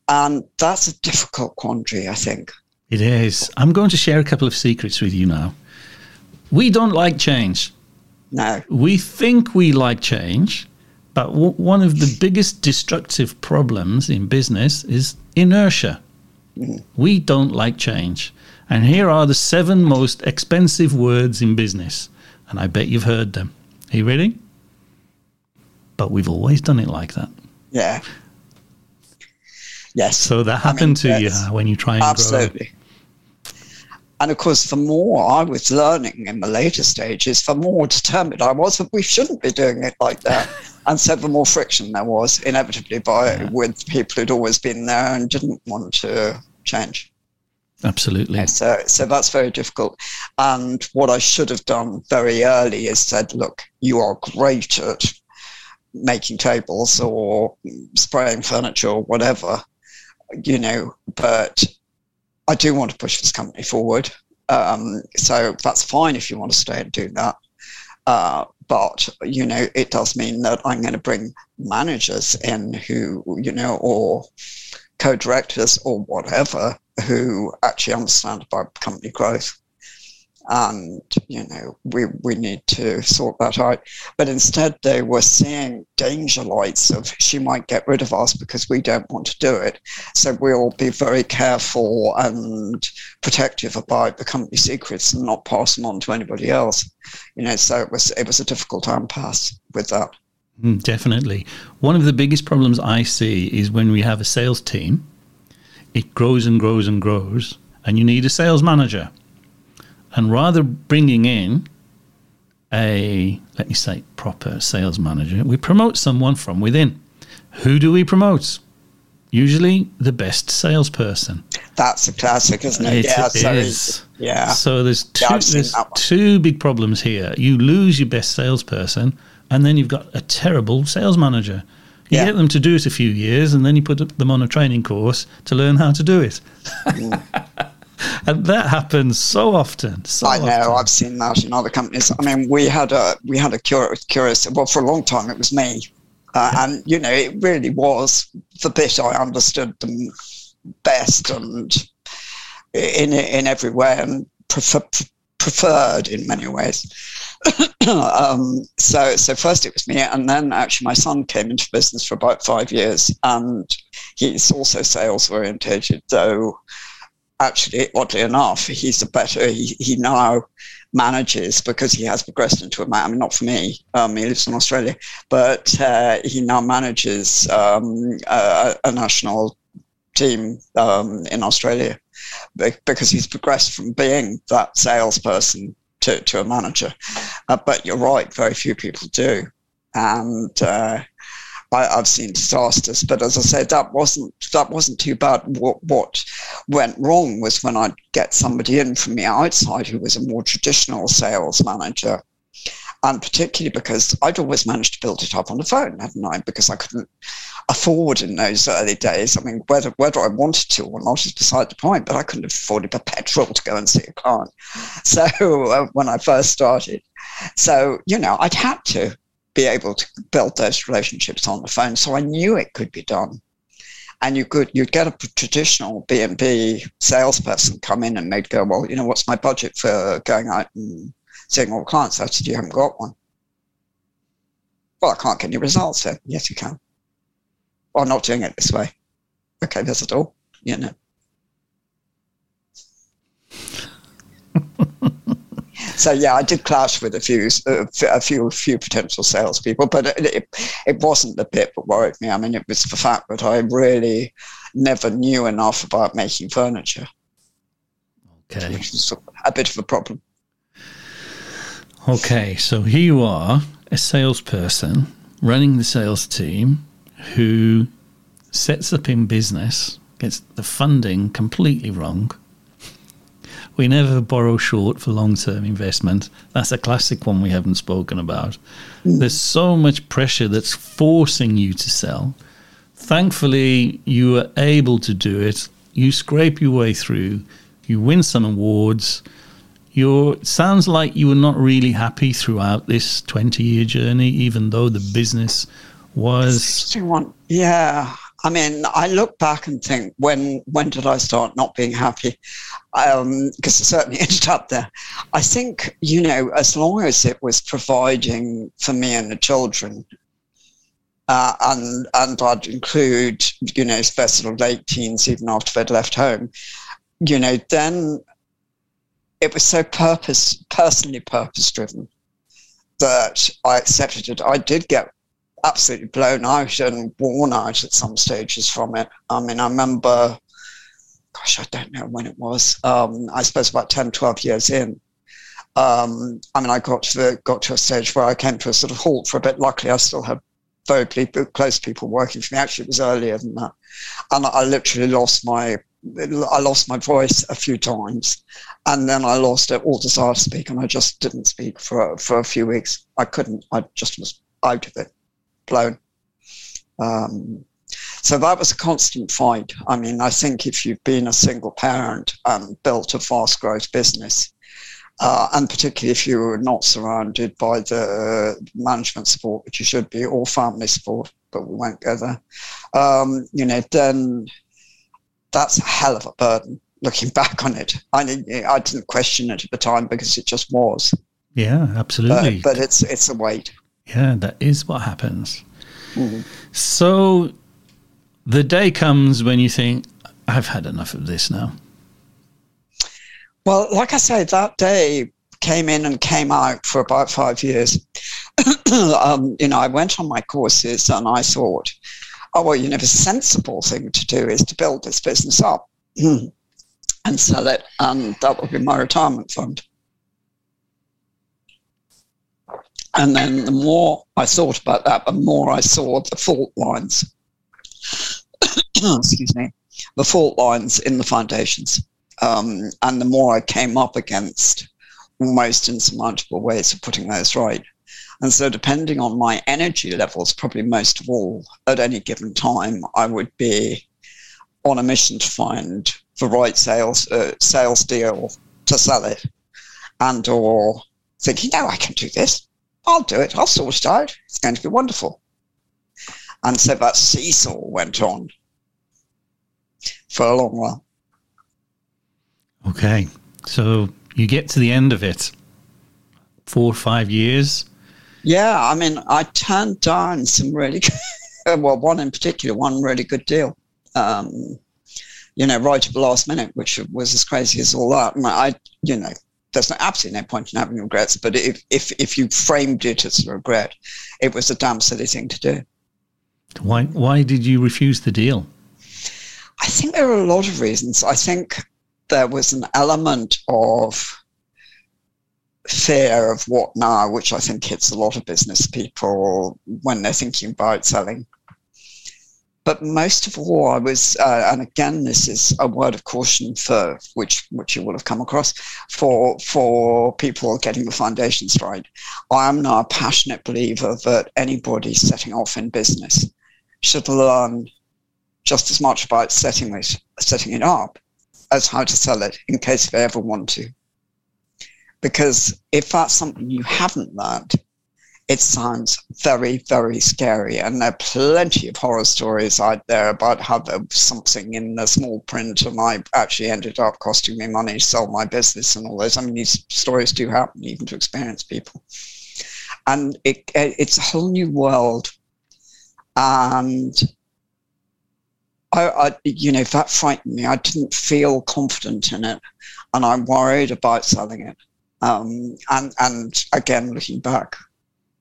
And that's a difficult quandary, I think. It is. I'm going to share a couple of secrets with you now. We don't like change. No, We think we like change, but w- one of the biggest destructive problems in business is inertia. Mm. We don't like change. And here are the seven most expensive words in business. And I bet you've heard them. Are you ready? but we've always done it like that. Yeah. Yes. So that happened I mean, to yes. you when you try and absolutely. Grow. And of course, the more I was learning in the later stages, the more determined I was that we shouldn't be doing it like that. and so the more friction there was, inevitably, by yeah. with people who'd always been there and didn't want to change. Absolutely. And so, so that's very difficult. And what I should have done very early is said, look, you are great at making tables or spraying furniture or whatever, you know, but I do want to push this company forward. Um, so that's fine if you want to stay and do that. Uh, but you know, it does mean that I'm going to bring managers in who, you know, or co-directors or whatever who actually understand about company growth and you know we we need to sort that out. But instead they were seeing danger lights of she might get rid of us because we don't want to do it. So we'll be very careful and protective about the company secrets and not pass them on to anybody else. You know so it was it was a difficult impasse with that. Mm, definitely. One of the biggest problems i see is when we have a sales team it grows and grows and grows and you need a sales manager and rather bringing in a, let me say, proper sales manager, we promote someone from within. Who do we promote? Usually the best salesperson. That's a classic, isn't it? it yeah, so is. yeah. So there's two yeah, there's two big problems here. You lose your best salesperson, and then you've got a terrible sales manager. You yeah. get them to do it a few years, and then you put them on a training course to learn how to do it. Mm. and that happens so often. So I know. Often. I've seen that in other companies. I mean, we had a we had a curious, curious. Well, for a long time, it was me, uh, and you know, it really was the bit I understood them best and in in every way and prefer, preferred in many ways. um, so so first it was me, and then actually my son came into business for about five years, and he's also sales orientated, though actually, oddly enough, he's a better, he, he now manages because he has progressed into a man. I mean, not for me, um, he lives in Australia, but uh, he now manages um, a, a, national team um, in Australia because he's progressed from being that salesperson to, to a manager. Uh, but you're right, very few people do. And uh, I, have seen disasters, but as I said, that wasn't that wasn't too bad. What, what went wrong was when I'd get somebody in from the outside who was a more traditional sales manager, and particularly because I'd always managed to build it up on the phone, hadn't I? Because I couldn't afford in those early days. I mean, whether whether I wanted to or not is beside the point, but I couldn't afford the petrol to go and see a client. So uh, when I first started, so you know, I'd had to be able to build those relationships on the phone. So I knew it could be done. And you could you'd get a traditional B and B salesperson come in and they'd go, well, you know, what's my budget for going out and seeing all the clients? I said, you haven't got one. Well, I can't get any results. Then yes, you can. Well, I'm not doing it this way. Okay, there's a door. You know. So yeah, I did clash with a few, uh, a few, few potential salespeople, but it, it, it, wasn't the bit that worried me. I mean, it was the fact that I really never knew enough about making furniture. Okay, which is a bit of a problem. Okay, so here you are, a salesperson running the sales team who sets up in business, gets the funding completely wrong we never borrow short for long term investment. That's a classic one we haven't spoken about. Mm. There's so much pressure that's forcing you to sell. Thankfully, you are able to do it. You scrape your way through, you win some awards. You're, it sounds like you were not really happy throughout this 20 year journey, even though the business was. Yeah. I mean, I look back and think, when when did I start not being happy? Because um, I certainly ended up there. I think, you know, as long as it was providing for me and the children, uh, and and I'd include, you know, especially late teens, even after they'd left home, you know, then it was so purpose, personally purpose driven that I accepted it. I did get absolutely blown out and worn out at some stages from it. I mean, I remember, gosh, I don't know when it was. Um, I suppose about 10, 12 years in. Um, I mean, I got to the, got to a stage where I came to a sort of halt for a bit. Luckily, I still had very close people working for me. Actually, it was earlier than that, and I literally lost my I lost my voice a few times, and then I lost it all desire to speak, and I just didn't speak for for a few weeks. I couldn't. I just was out of it, blown. Um, so that was a constant fight. I mean, I think if you've been a single parent and built a fast growth business, uh, and particularly if you're not surrounded by the management support, which you should be, or family support, but we won't go there, um, you know, then that's a hell of a burden looking back on it. I, I didn't question it at the time because it just was. Yeah, absolutely. But, but it's it's a weight. Yeah, that is what happens. Mm-hmm. So the day comes when you think, I've had enough of this now. Well, like I say, that day came in and came out for about five years. um, you know, I went on my courses and I thought, oh, well, you know, the sensible thing to do is to build this business up and sell it, and that would be my retirement fund. And then the more I thought about that, the more I saw the fault lines. Excuse me, the fault lines in the foundations. Um, and the more I came up against almost insurmountable ways of putting those right. And so, depending on my energy levels, probably most of all, at any given time, I would be on a mission to find the right sales uh, sales deal to sell it, and or thinking, "No, I can do this. I'll do it. I'll sort it out. It's going to be wonderful." And so that seesaw went on for a long while. Okay. So you get to the end of it. Four or five years. Yeah, I mean, I turned down some really, well, one in particular, one really good deal. Um, you know, right at the last minute, which was as crazy as all that. And I, you know, there's absolutely no point in having regrets. But if if if you framed it as a regret, it was a damn silly thing to do. Why why did you refuse the deal? I think there are a lot of reasons. I think there was an element of fear of what now, which I think hits a lot of business people when they're thinking about selling. But most of all, I was, uh, and again, this is a word of caution for which which you will have come across for for people getting the foundations right. I am now a passionate believer that anybody setting off in business should learn just as much about setting it setting it up as how to sell it in case they ever want to. Because if that's something you haven't learned, it sounds very, very scary. And there are plenty of horror stories out there about how there was something in the small print and I actually ended up costing me money to sell my business and all those. I mean, these stories do happen even to experienced people. And it, it's a whole new world. And I, I, you know, that frightened me. I didn't feel confident in it, and I'm worried about selling it. Um, and and again, looking back,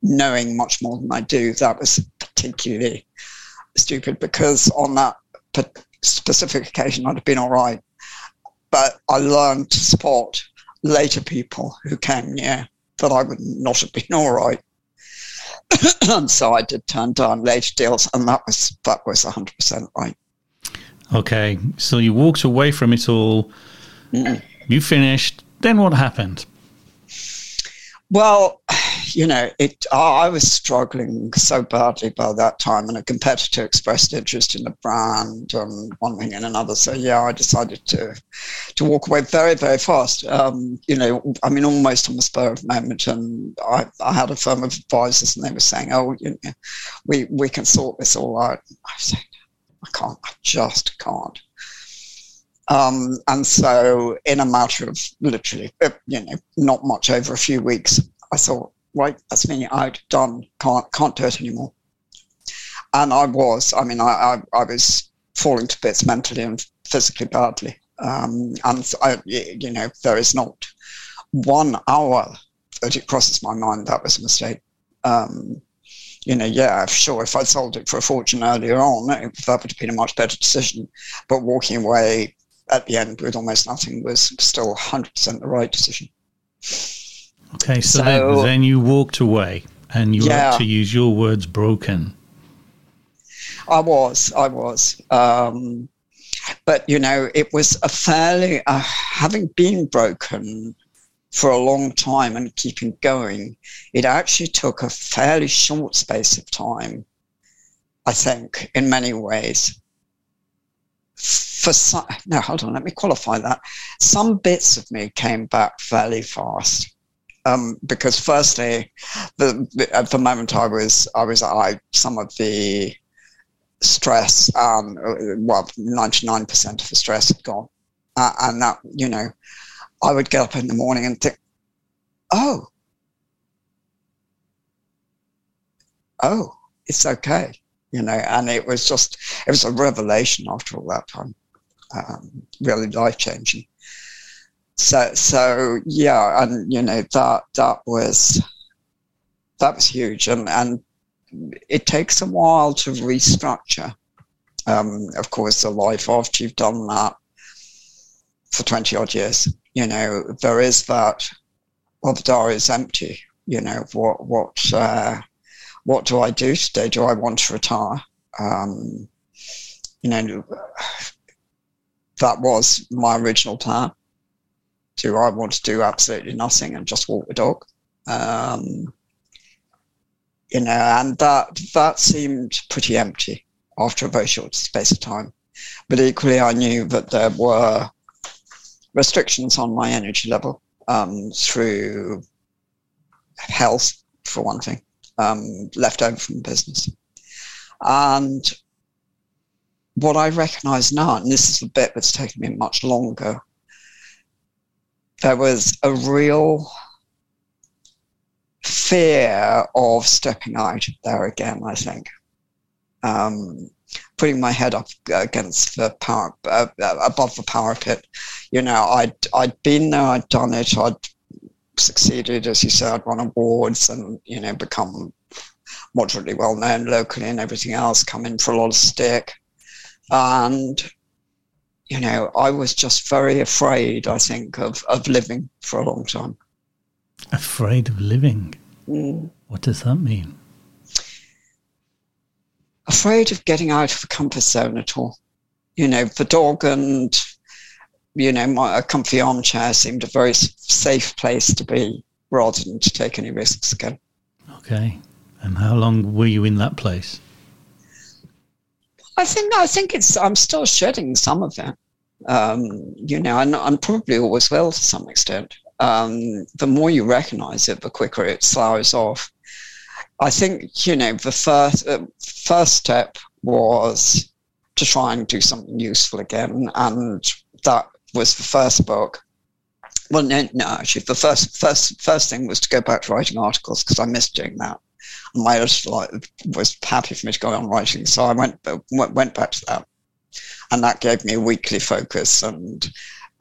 knowing much more than I do, that was particularly stupid because on that specific occasion, I'd have been all right. But I learned to spot later people who came near that I would not have been all right. and so I did turn down later deals, and that was that was 100% right. Okay, so you walked away from it all. Mm. You finished. Then what happened? Well, you know, it. I was struggling so badly by that time, and a competitor expressed interest in the brand and one thing and another. So yeah, I decided to to walk away very, very fast. Um, you know, I mean, almost on the spur of the moment. And I, I had a firm of advisors, and they were saying, "Oh, you know, we we can sort this all out." I was saying, I can't, I just can't. Um, and so, in a matter of literally, uh, you know, not much over a few weeks, I thought, right, that's me out, done, can't, can't do it anymore. And I was, I mean, I, I, I was falling to bits mentally and physically badly. Um, and I, you know, there is not one hour that it crosses my mind that was a mistake. Um, you know, yeah, sure, if I'd sold it for a fortune earlier on, that would have been a much better decision. But walking away at the end with almost nothing was still 100% the right decision. Okay, so, so then, then, you walked away and you yeah, were, to use your words, broken. I was, I was. Um, but, you know, it was a fairly, uh, having been broken for a long time and keeping going, it actually took a fairly short space of time, I think, in many ways. For some, no, hold on, let me qualify that. Some bits of me came back fairly fast. Um, because firstly, the, at the moment I was, I was, I, some of the stress, um, well, 99% of the stress had gone. Uh, and that, you know, I would get up in the morning and think, oh, oh, it's okay, you know, and it was just, it was a revelation after all that time, um, really life changing. So, so yeah, and you know that that was that was huge, and and it takes a while to restructure. Um, of course, the life after you've done that for 20 odd years, you know, there is that, well, the diary is empty. You know, what, what, uh, what do I do today? Do I want to retire? Um, you know, that was my original plan. Do I want to do absolutely nothing and just walk the dog? Um, you know, and that that seemed pretty empty after a very short space of time. But equally, I knew that there were restrictions on my energy level um, through health, for one thing, um, left over from business. And what I recognize now, and this is the bit that's taken me much longer, there was a real fear of stepping out there again, I think. Um, putting my head up against the power, uh, above the parapet. You know, I'd, I'd been there, I'd done it, I'd succeeded, as you said, I'd won awards and, you know, become moderately well known locally and everything else, come in for a lot of stick. And, you know, I was just very afraid, I think, of, of living for a long time. Afraid of living? Mm. What does that mean? Afraid of getting out of the comfort zone at all. You know, the dog and, you know, my, a comfy armchair seemed a very safe place to be rather than to take any risks again. Okay. And how long were you in that place? I think I think it's I'm still shedding some of it. Um, you know, and I'm probably always will to some extent um, the more you recognize it, the quicker it flowers off. I think, you know, the first, uh, first step was to try and do something useful again. And that was the first book. Well, no, no, actually, the first, first, first thing was to go back to writing articles because I missed doing that. My editor was happy for me to go on writing. So I went, went back to that. And that gave me a weekly focus and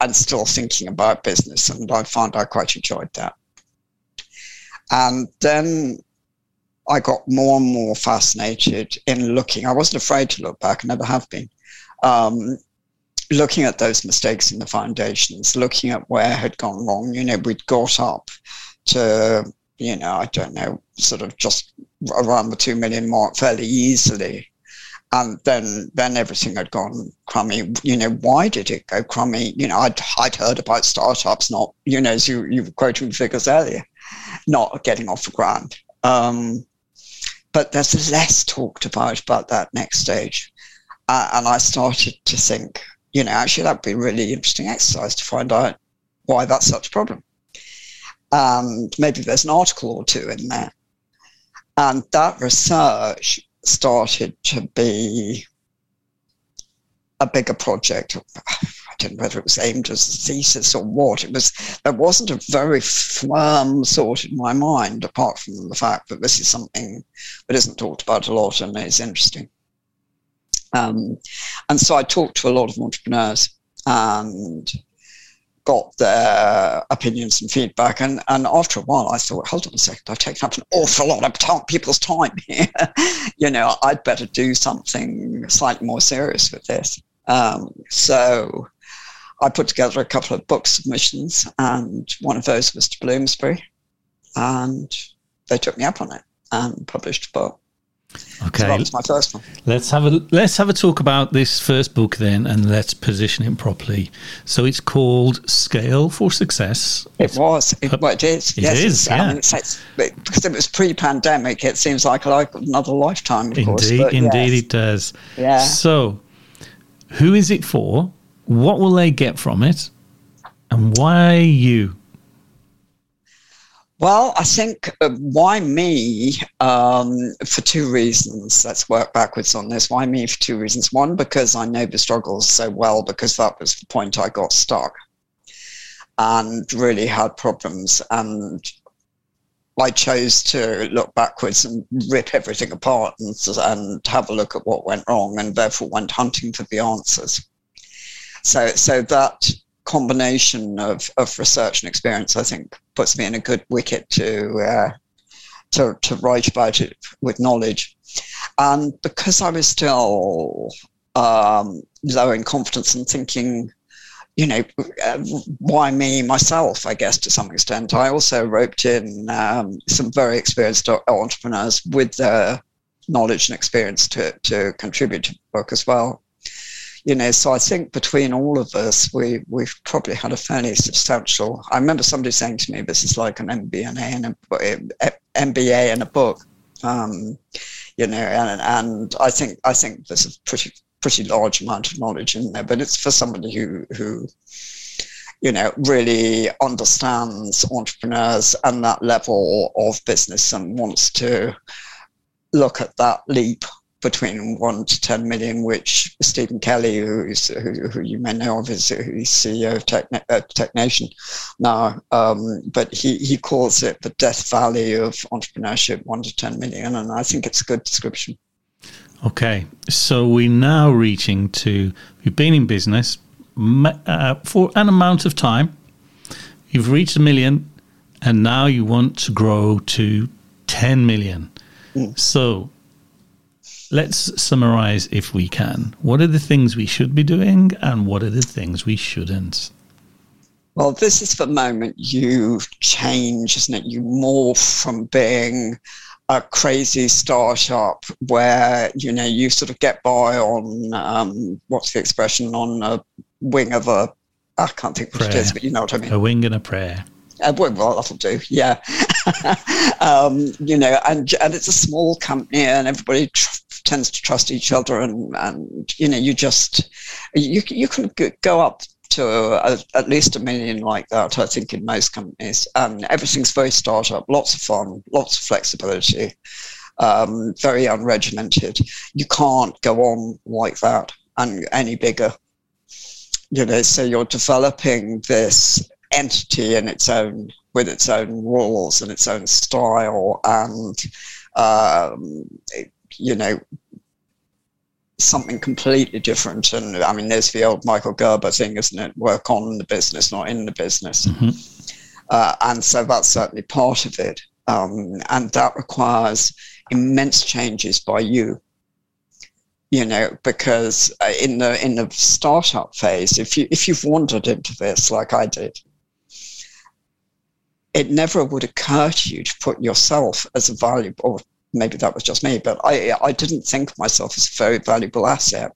and still thinking about business. And I found I quite enjoyed that. And then I got more and more fascinated in looking. I wasn't afraid to look back, I never have been. Um, looking at those mistakes in the foundations, looking at where had gone wrong. You know, we'd got up to, you know, I don't know, sort of just around the two million mark fairly easily and then then everything had gone crummy. You know, why did it go crummy? You know, I'd I'd heard about startups not, you know, as you you were quoting figures earlier, not getting off the ground. Um, but there's less talked about about that next stage, uh, and I started to think, you know, actually that'd be a really interesting exercise to find out why that's such a problem. And maybe there's an article or two in there. And that research started to be a bigger project. I don't know whether it was aimed as a thesis or what. It was there wasn't a very firm thought in my mind, apart from the fact that this is something that isn't talked about a lot and is interesting. Um, and so I talked to a lot of entrepreneurs, and got their opinions and feedback. And, and after a while, I thought, hold on a second, I've taken up an awful lot of people's time here. you know, I'd better do something slightly more serious with this. Um, so I put together a couple of book submissions, and one of those was to Bloomsbury. And they took me up on it and published a book. Okay, so my first one. Let's have a let's have a talk about this first book then, and let's position it properly. So it's called Scale for Success. It was. It, well, it is. It yes, is. Yeah. I mean, it's, it's, because it was pre-pandemic. It seems like like another lifetime. Of indeed, course, indeed, yes. it does. Yeah. So, who is it for? What will they get from it? And why you? Well, I think uh, why me um, for two reasons. Let's work backwards on this. Why me for two reasons. One, because I know the struggles so well, because that was the point I got stuck and really had problems. And I chose to look backwards and rip everything apart and, and have a look at what went wrong, and therefore went hunting for the answers. So, so that combination of, of research and experience, I think, puts me in a good wicket to uh, to to write about it with knowledge. And because I was still um, low in confidence and thinking, you know, uh, why me myself? I guess to some extent, I also roped in um, some very experienced entrepreneurs with their knowledge and experience to to contribute to the book as well you know, so I think between all of us, we we've probably had a fairly substantial. I remember somebody saying to me, "This is like an MBA and a MBA and a book," um, you know, and and I think I think there's a pretty pretty large amount of knowledge in there, but it's for somebody who who you know really understands entrepreneurs and that level of business and wants to look at that leap between one to 10 million, which Stephen Kelly, who's, who, who you may know of, is he's CEO of Tech, uh, TechNation now, um, but he, he calls it the death valley of entrepreneurship, one to 10 million. And I think it's a good description. Okay. So we're now reaching to, you've been in business uh, for an amount of time, you've reached a million, and now you want to grow to 10 million. Mm. So let's summarize if we can. What are the things we should be doing and what are the things we shouldn't? Well, this is the moment you change, isn't it? You morph from being a crazy startup where, you know, you sort of get by on, um, what's the expression, on a wing of a, I can't think what prayer. it is, but you know what I mean. A wing and a prayer. Uh, well, that'll do. Yeah, um, you know, and and it's a small company, and everybody tr- tends to trust each other, and and you know, you just you you can go up to a, at least a million like that. I think in most companies, and everything's very startup, lots of fun, lots of flexibility, um, very unregimented. You can't go on like that and any bigger. You know, so you're developing this entity in its own with its own rules and its own style and um, it, you know something completely different. And i mean there's the old michael gerber thing isn't it? Work on the business not in the business. Mm-hmm. uh, and so that's certainly part of it. Um, and that requires immense changes by you you know because uh, in the in the startup phase if you if you've wandered into this like i did it never would occur to you to put yourself as a valuable, maybe that was just me, but I, I didn't think of myself as a very valuable asset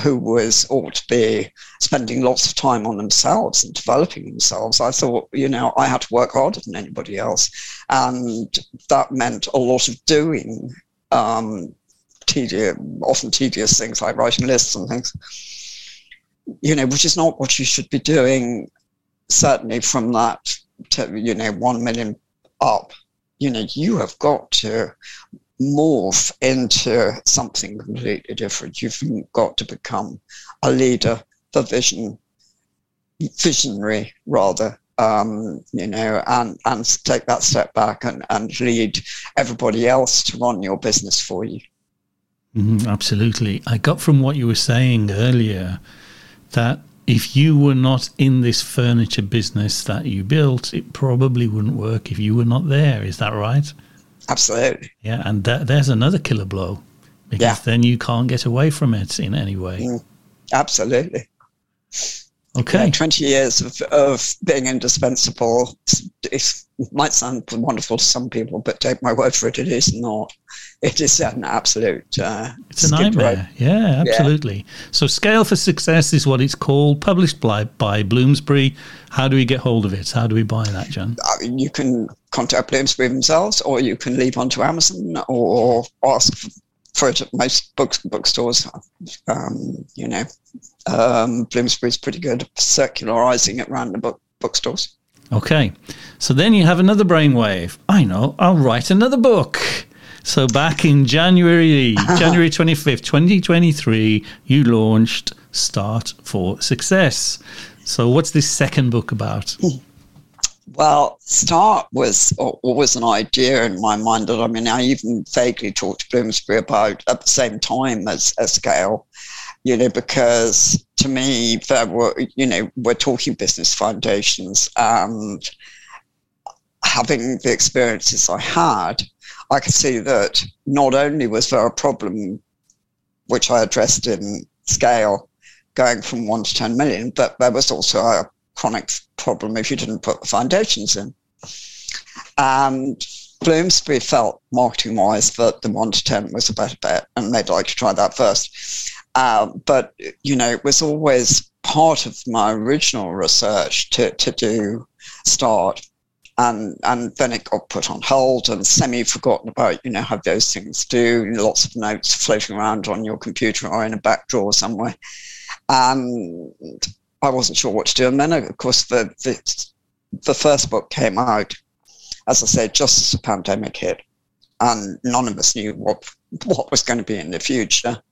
who was ought to be spending lots of time on themselves and developing themselves. I thought, you know, I had to work harder than anybody else. And that meant a lot of doing um, tedious, often tedious things like writing lists and things, you know, which is not what you should be doing, certainly from that to, you know, 1 million up, you know, you have got to morph into something completely different. You've got to become a leader, the vision, visionary rather, um, you know, and, and take that step back and, and lead everybody else to run your business for you. Mm, absolutely. I got from what you were saying earlier that if you were not in this furniture business that you built, it probably wouldn't work if you were not there. Is that right? Absolutely. Yeah, and that, there's another killer blow because Yeah. then you can't get away from it in any way. Mm. Absolutely. Okay. Yeah, 20 years of, of being indispensable. It might sound wonderful to some people, but take my word for it, it is not. It is an absolute. Uh, It's a nightmare. row. Yeah, absolutely. So, Scale for Success is what it's called, published by, by Bloomsbury. How do we get hold of it? How do we buy that, Jan? I mean, you can contact Bloomsbury themselves, or you can leave onto Amazon, or ask for it at most book, bookstores. Um, you know, um, Bloomsbury's pretty good circularizing it around the book, bookstores. Okay. So then you have another brainwave. I know, I'll write another book. So back in January, January 25th, 2023, you launched Start for Success. So what's this second book about? Well, Start was al- always an idea in my mind that I mean, I even vaguely talked to Bloomsbury about at the same time as, as Scale, you know, because to me, there were, you know, we're talking business foundations and having the experiences I had, I could see that not only was there a problem which I addressed in Scale going from one to 10 million, but there was also a chronic problem if you didn't put the foundations in. And Bloomsbury felt marketing wise that the one to 10 was a better bet and they'd like to try that first. Um, but, you know, it was always part of my original research to, to do start. And, and then it got put on hold and semi forgotten about, you know, how those things do. Lots of notes floating around on your computer or in a back drawer somewhere. And I wasn't sure what to do. And then, of course, the, the, the first book came out, as I said, just as the pandemic hit. And none of us knew what, what was going to be in the future,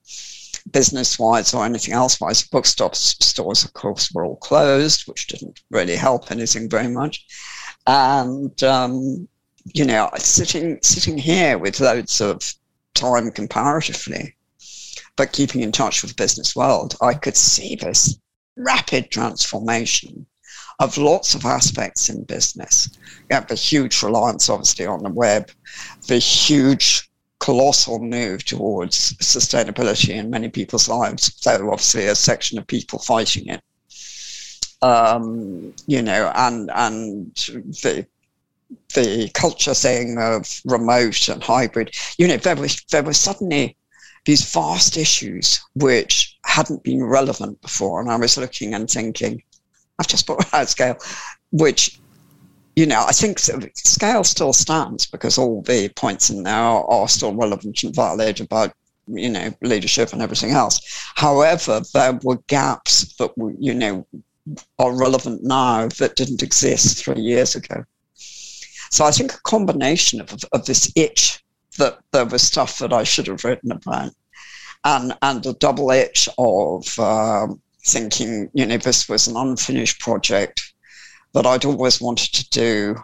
business wise or anything else wise. Bookstores, stores, of course, were all closed, which didn't really help anything very much. And, um, you know, sitting, sitting here with loads of time comparatively, but keeping in touch with the business world, I could see this rapid transformation of lots of aspects in business. You have the huge reliance, obviously, on the web, the huge, colossal move towards sustainability in many people's lives, though obviously a section of people fighting it. Um, you know, and and the the culture thing of remote and hybrid. You know, there was there was suddenly these vast issues which hadn't been relevant before. And I was looking and thinking, I've just brought out scale, which, you know, I think scale still stands because all the points in there are, still relevant and valid about, you know, leadership and everything else. However, there were gaps that, were, you know, are relevant now that didn't exist three years ago. So I think a combination of, of this itch that there was stuff that I should have written about, and and the double itch of um, thinking, you know, this was an unfinished project that I'd always wanted to do.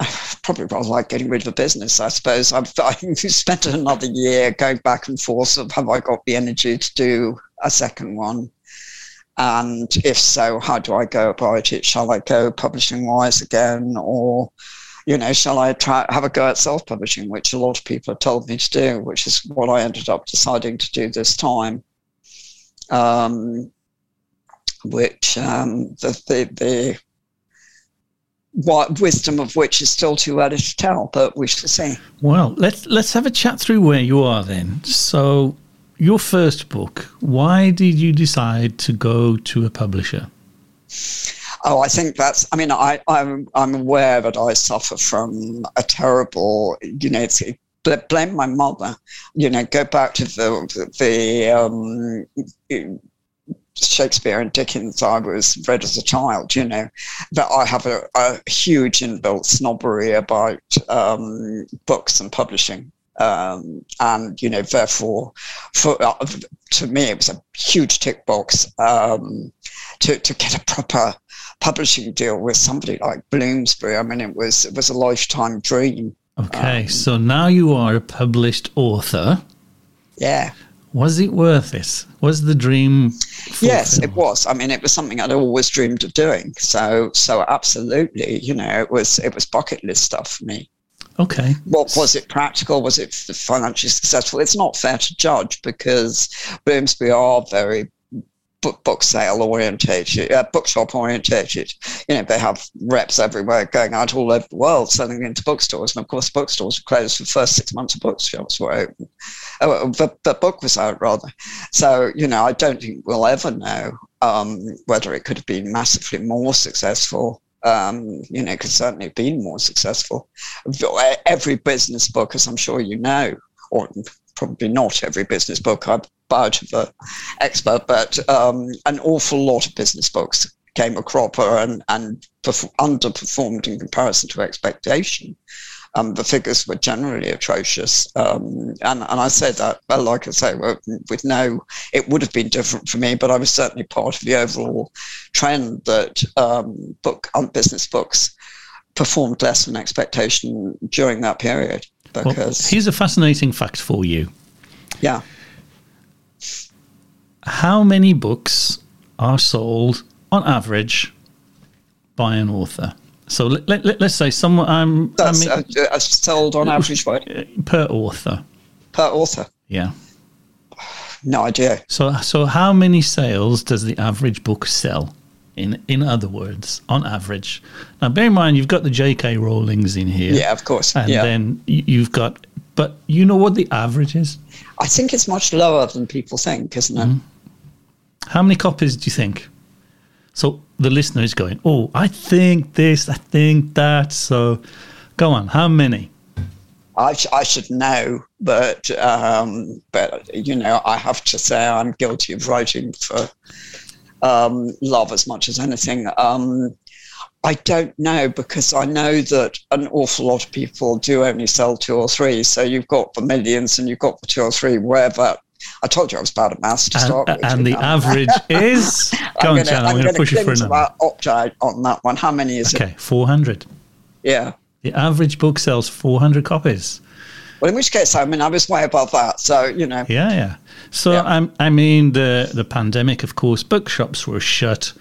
Probably rather like getting rid of a business, I suppose. I've, I've spent another year going back and forth of have I got the energy to do a second one? And if so, how do I go about it? Shall I go publishing wise again, or you know, shall I try have a go at self-publishing, which a lot of people have told me to do, which is what I ended up deciding to do this time. Um, which um, the the, the what wisdom of which is still too early to tell, but we shall see. Well, let's let's have a chat through where you are then. So, your first book. Why did you decide to go to a publisher? Oh, I think that's. I mean, I, I'm I'm aware that I suffer from a terrible. You know, it's, blame my mother. You know, go back to the the um, Shakespeare and Dickens. I was read as a child. You know, that I have a, a huge inbuilt snobbery about um, books and publishing. Um, and you know, therefore, for uh, to me, it was a huge tick box um, to to get a proper publishing deal with somebody like Bloomsbury. I mean, it was it was a lifetime dream. Okay, um, so now you are a published author. Yeah. Was it worth it? Was the dream? Yes, it was. I mean, it was something I'd always dreamed of doing. So, so absolutely, you know, it was it was bucket list stuff for me. Okay. What was it practical? Was it financially successful? It's not fair to judge because Bloomsbury are very book, book sale orientated, uh, bookshop orientated. You know, they have reps everywhere going out all over the world selling into bookstores. And of course, bookstores were closed for the first six months of bookshops were open. Oh, the, the book was out rather. So, you know, I don't think we'll ever know um, whether it could have been massively more successful. Um, you know, it could certainly have been more successful. Every business book, as I'm sure you know, or probably not every business book. I'm about the expert, but um, an awful lot of business books came a cropper and, and perf- underperformed in comparison to expectation. Um, the figures were generally atrocious. Um, and, and I say that, well, like I say, with no, it would have been different for me, but I was certainly part of the overall trend that um, book um, business books performed less than expectation during that period. Well, Because, here's a fascinating fact for you. yeah, How many books are sold on average by an author? So let, let, let, us say someone I'm I that's uh, uh, sold on average uh, per author. per author. Yeah. No idea. So so how many sales does the average book sell? In in other words, on average. Now bear in mind you've got the J.K. Rowlings in here. Yeah, of course. And yeah. then you've got but you know what the average is? I think it's much lower than people think, isn't it? How many copies do you think? So the listener is going, Oh, I think this, I think that. So go on, how many? I, I should know, but um, but you know, I have to say I'm guilty of writing for um, love as much as anything. Um, I don't know because I know that an awful lot of people do only sell two or three. So you've got the millions and you've got the two or three. Wherever I told you I was bad at maths to start And, with. and the know. average is go I'm on, gonna, I'm, going to push you for another. that opt out on that one. How many is it? Okay, 400. Yeah. The average book sells 400 copies. Well, in which case, I mean, I was way above that. So you know, Yeah, yeah. So Yeah. I'm, I mean, the the pandemic, of course, bookshops were shut.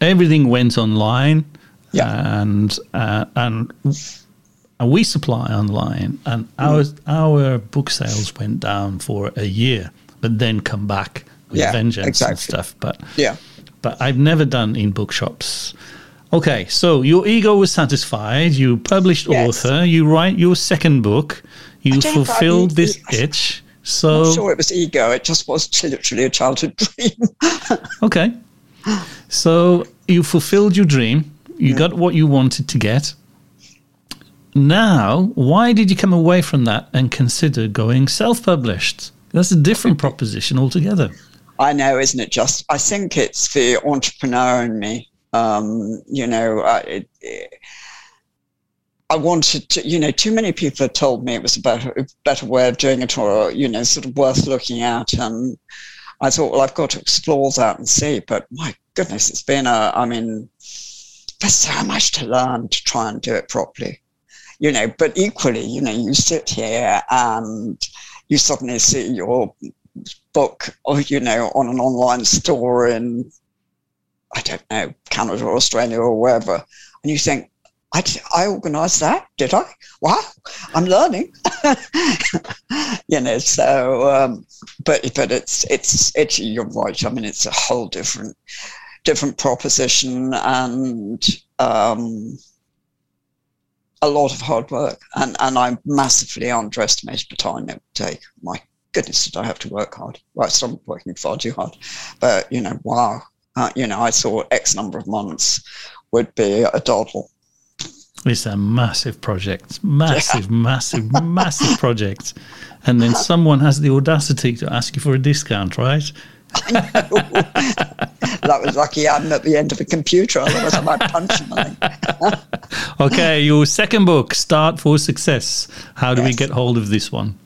Everything went online, Yeah. and uh, and and we supply online, and our our book sales went down for a year, but then come back with Yeah, vengeance and stuff. But yeah. but I've never done in bookshops. Okay, so your ego was satisfied. You published Yes. author. You write your second book. You don't know if I fulfilled this itch. So I'm sure it was ego. It just was literally a childhood dream. Okay. So you fulfilled your dream. You got what you wanted to get. Now, why did you come away from that and consider going self published? That's a different proposition altogether. I know, isn't it? Just I think it's the entrepreneur in me. Um, you know, I, I wanted to. You know, too many people had told me it was a better, a better way of doing it, or you know, sort of worth looking at, and I thought, well, I've got to explore that and see. But my goodness, it's been a. I mean, there's so much to learn to try and do it properly. You know, but equally, you know, you sit here and you suddenly see your book or you know on an online store in i don't know canada or australia or wherever and you think i, I organized that did i? Wow i'm learning. You know so um, but but it's it's it's you're right i mean it's a whole different different proposition and um, a lot of hard work and and i massively underestimated the time it would take my goodness, did I have to work hard? Well, I started working far too hard. But, you know, wow. Uh, you know, I thought X number of months would be a doddle. It's a massive project, massive, massive, massive project. And then someone has the audacity to ask you for a discount, right? that was lucky I'm at the end of a computer, otherwise I might punch him. Okay, your second book, Start for Success. How do we get hold of this one?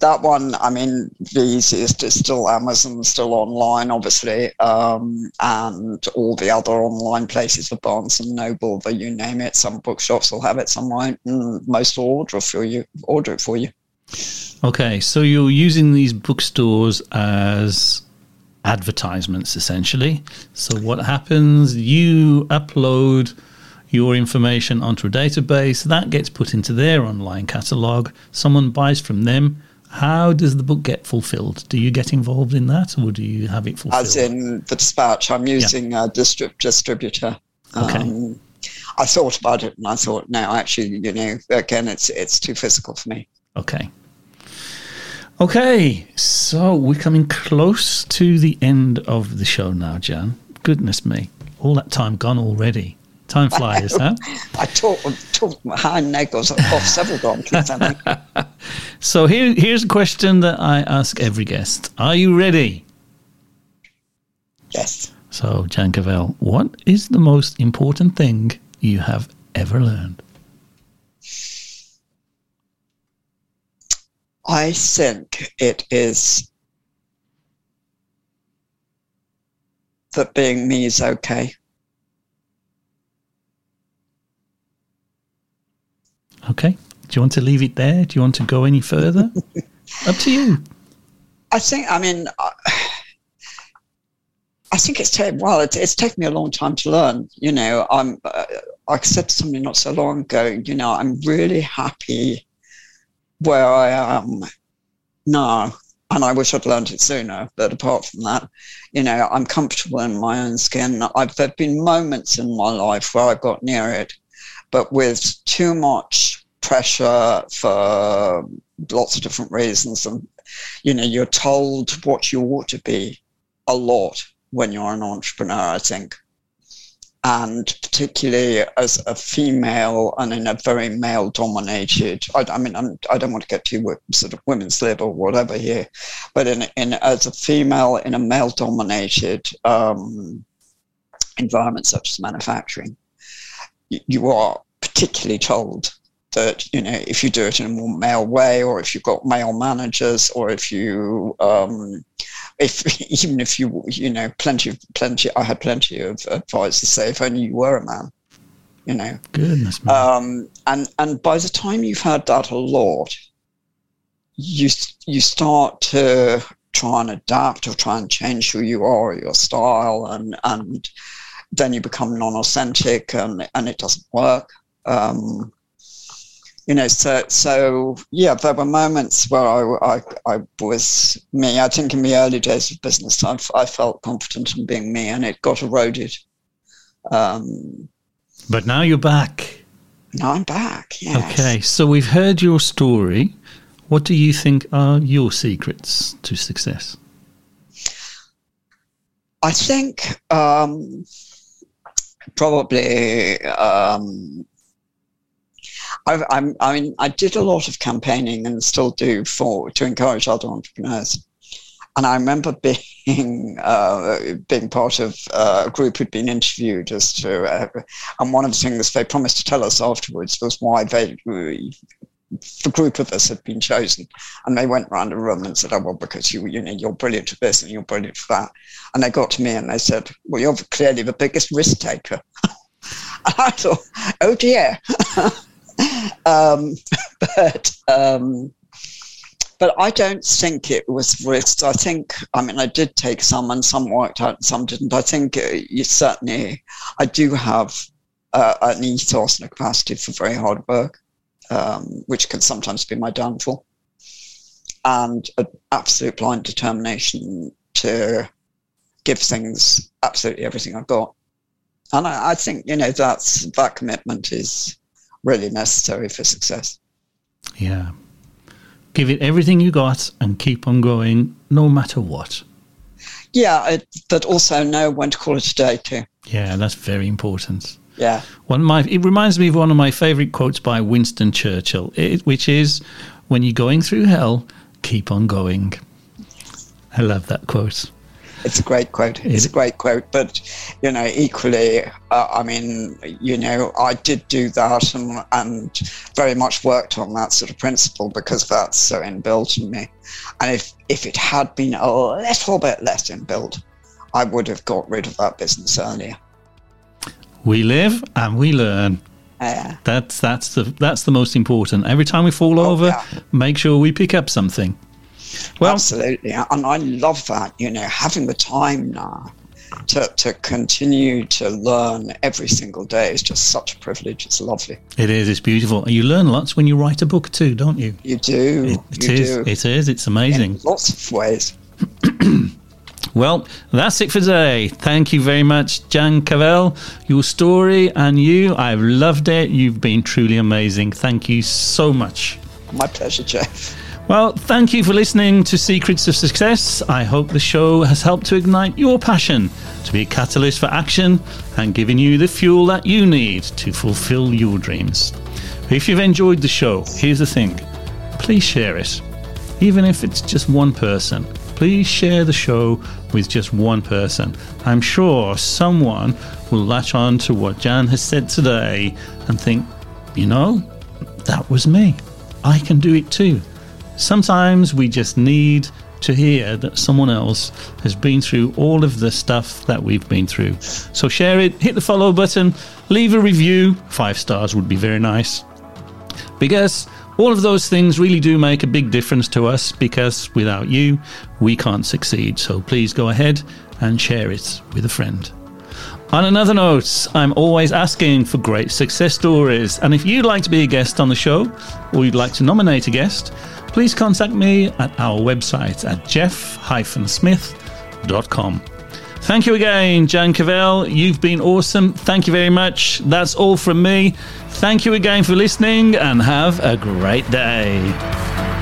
That one, I mean, the easiest is still Amazon, still online, obviously, um, and all the other online places, the Barnes and Noble, the you name it. Some bookshops will have it, some won't, and most will order for you. Order it for you. Okay, so you're using these bookstores as advertisements essentially. So what happens? You upload your information onto a database that gets put into their online catalog. Someone buys from them. How does the book get fulfilled? Do you get involved in that, or do you have it fulfilled? As in the dispatch, I'm using yeah. a distrib- distributor. Okay. Um, I thought about it, and I thought, no, actually, you know, again, it's it's too physical for me. Okay. Okay, so we're coming close to the end of the show now, Jan. Goodness me, all that time gone already. Time flies, huh? I talked talk my hind nails off several donkeys, so here, here's a question that I ask every guest. Are you ready? Yes. So, Jan Cavelle, what is the most important thing you have ever learned? I think it is that being me is okay. Okay. Do you want to leave it there? Do you want to go any further? Up to you. I think, I mean, I think it's taken, well, it, it's taken me a long time to learn. You know, I'm, uh, I said to somebody not so long ago, you know, I'm really happy where I am now. And I wish I'd learned it sooner. But apart from that, you know, I'm comfortable in my own skin. I've, there have been moments in my life where I got near it, but with too much pressure for lots of different reasons. And, you know, you're told what you ought to be a lot when you're an entrepreneur, I think and particularly as a female and in a very male dominated I, I mean I'm, I do not want to get too sort of women's lib or whatever here but in, in as a female in a male dominated um, environment such as manufacturing you, are particularly told that you know if you do it in a more male way or if you've got male managers or if you um, if even if you you know plenty of plenty i had plenty of advice to say if only you were a man you know. Goodness um, and and by the time you've had that a lot you you start to try and adapt or try and change who you are your style and and then you become non-authentic and and it doesn't work. Um, you know, so so yeah, there were moments where I, I, I was me. I think in the early days of business, I, I felt confident in being me, and it got eroded. Um, but now you're back. Now I'm back. Yes. Okay, so we've heard your story. What do you think are your secrets to success? I think um, probably um, I, I'm, I mean, I did a lot of campaigning and still do for to encourage other entrepreneurs. And I remember being uh, being part of a group who'd been interviewed as to, uh, and one of the things they promised to tell us afterwards was why they the group of us had been chosen. And they went around the room and said, Oh, well, because you, you know, you're brilliant at this and you're brilliant for that. And they got to me and they said, Well, you're clearly the biggest risk taker. I thought, Oh dear. um, but um, but I don't think it was risks. I think, I mean, I did take some, and some worked out, and some didn't. I think uh, you certainly, I do have uh, an ethos and a capacity for very hard work, um, which can sometimes be my downfall, and an absolute blind determination to give things absolutely everything I've got. And I, I think you know that's that commitment is really necessary for success. Yeah. Give it everything you got and keep on going no matter what. Yeah, it, but also know when to call it a day too. Yeah, that's very important. Yeah. One my it reminds me of one of my favorite quotes by Winston Churchill, it, which is when you're going through hell, keep on going. I love that quote. It's a great quote. It's a great quote. But, you know, equally, uh, I mean, you know, I did do that and, and very much worked on that sort of principle because that's so inbuilt in me. And if, if it had been a little bit less inbuilt, I would have got rid of that business earlier. We live and we learn. Yeah. That's that's the that's the most important. Every time we fall Oh, over, yeah. make sure we pick up something. Well, Absolutely. And I love that, you know, having the time now to, to continue to learn every single day is just such a privilege. It's lovely. it is. It's beautiful. And you learn lots when you write a book too, don't you? You do. It you is. do. It is. It's amazing. In lots of ways. Well, that's it for today. Thank you very much, Jan Cavelle. Your story and you, I've loved it. You've been truly amazing. Thank you so much. My pleasure, Jeff. Well, thank you for listening to Secrets of Success. I hope the show has helped to ignite your passion, to be a catalyst for action, and giving you the fuel that you need to fulfill your dreams. If you've enjoyed the show, here's the thing please share it. Even if it's just one person, please share the show with just one person. I'm sure someone will latch on to what Jan has said today and think, you know, that was me. I can do it too. Sometimes we just need to hear that someone else has been through all of the stuff that we've been through. So share it, hit the follow button, leave a review. Five stars would be very nice. Because all of those things really do make a big difference to us because without you, we can't succeed. So please go ahead and share it with a friend. On another note, I'm always asking for great success stories. And if you'd like to be a guest on the show or you'd like to nominate a guest, please contact me at our website at jeff-smith.com. Thank you again, Jan Cavelle. You've been awesome. Thank you very much. That's all from me. Thank you again for listening and have a great day.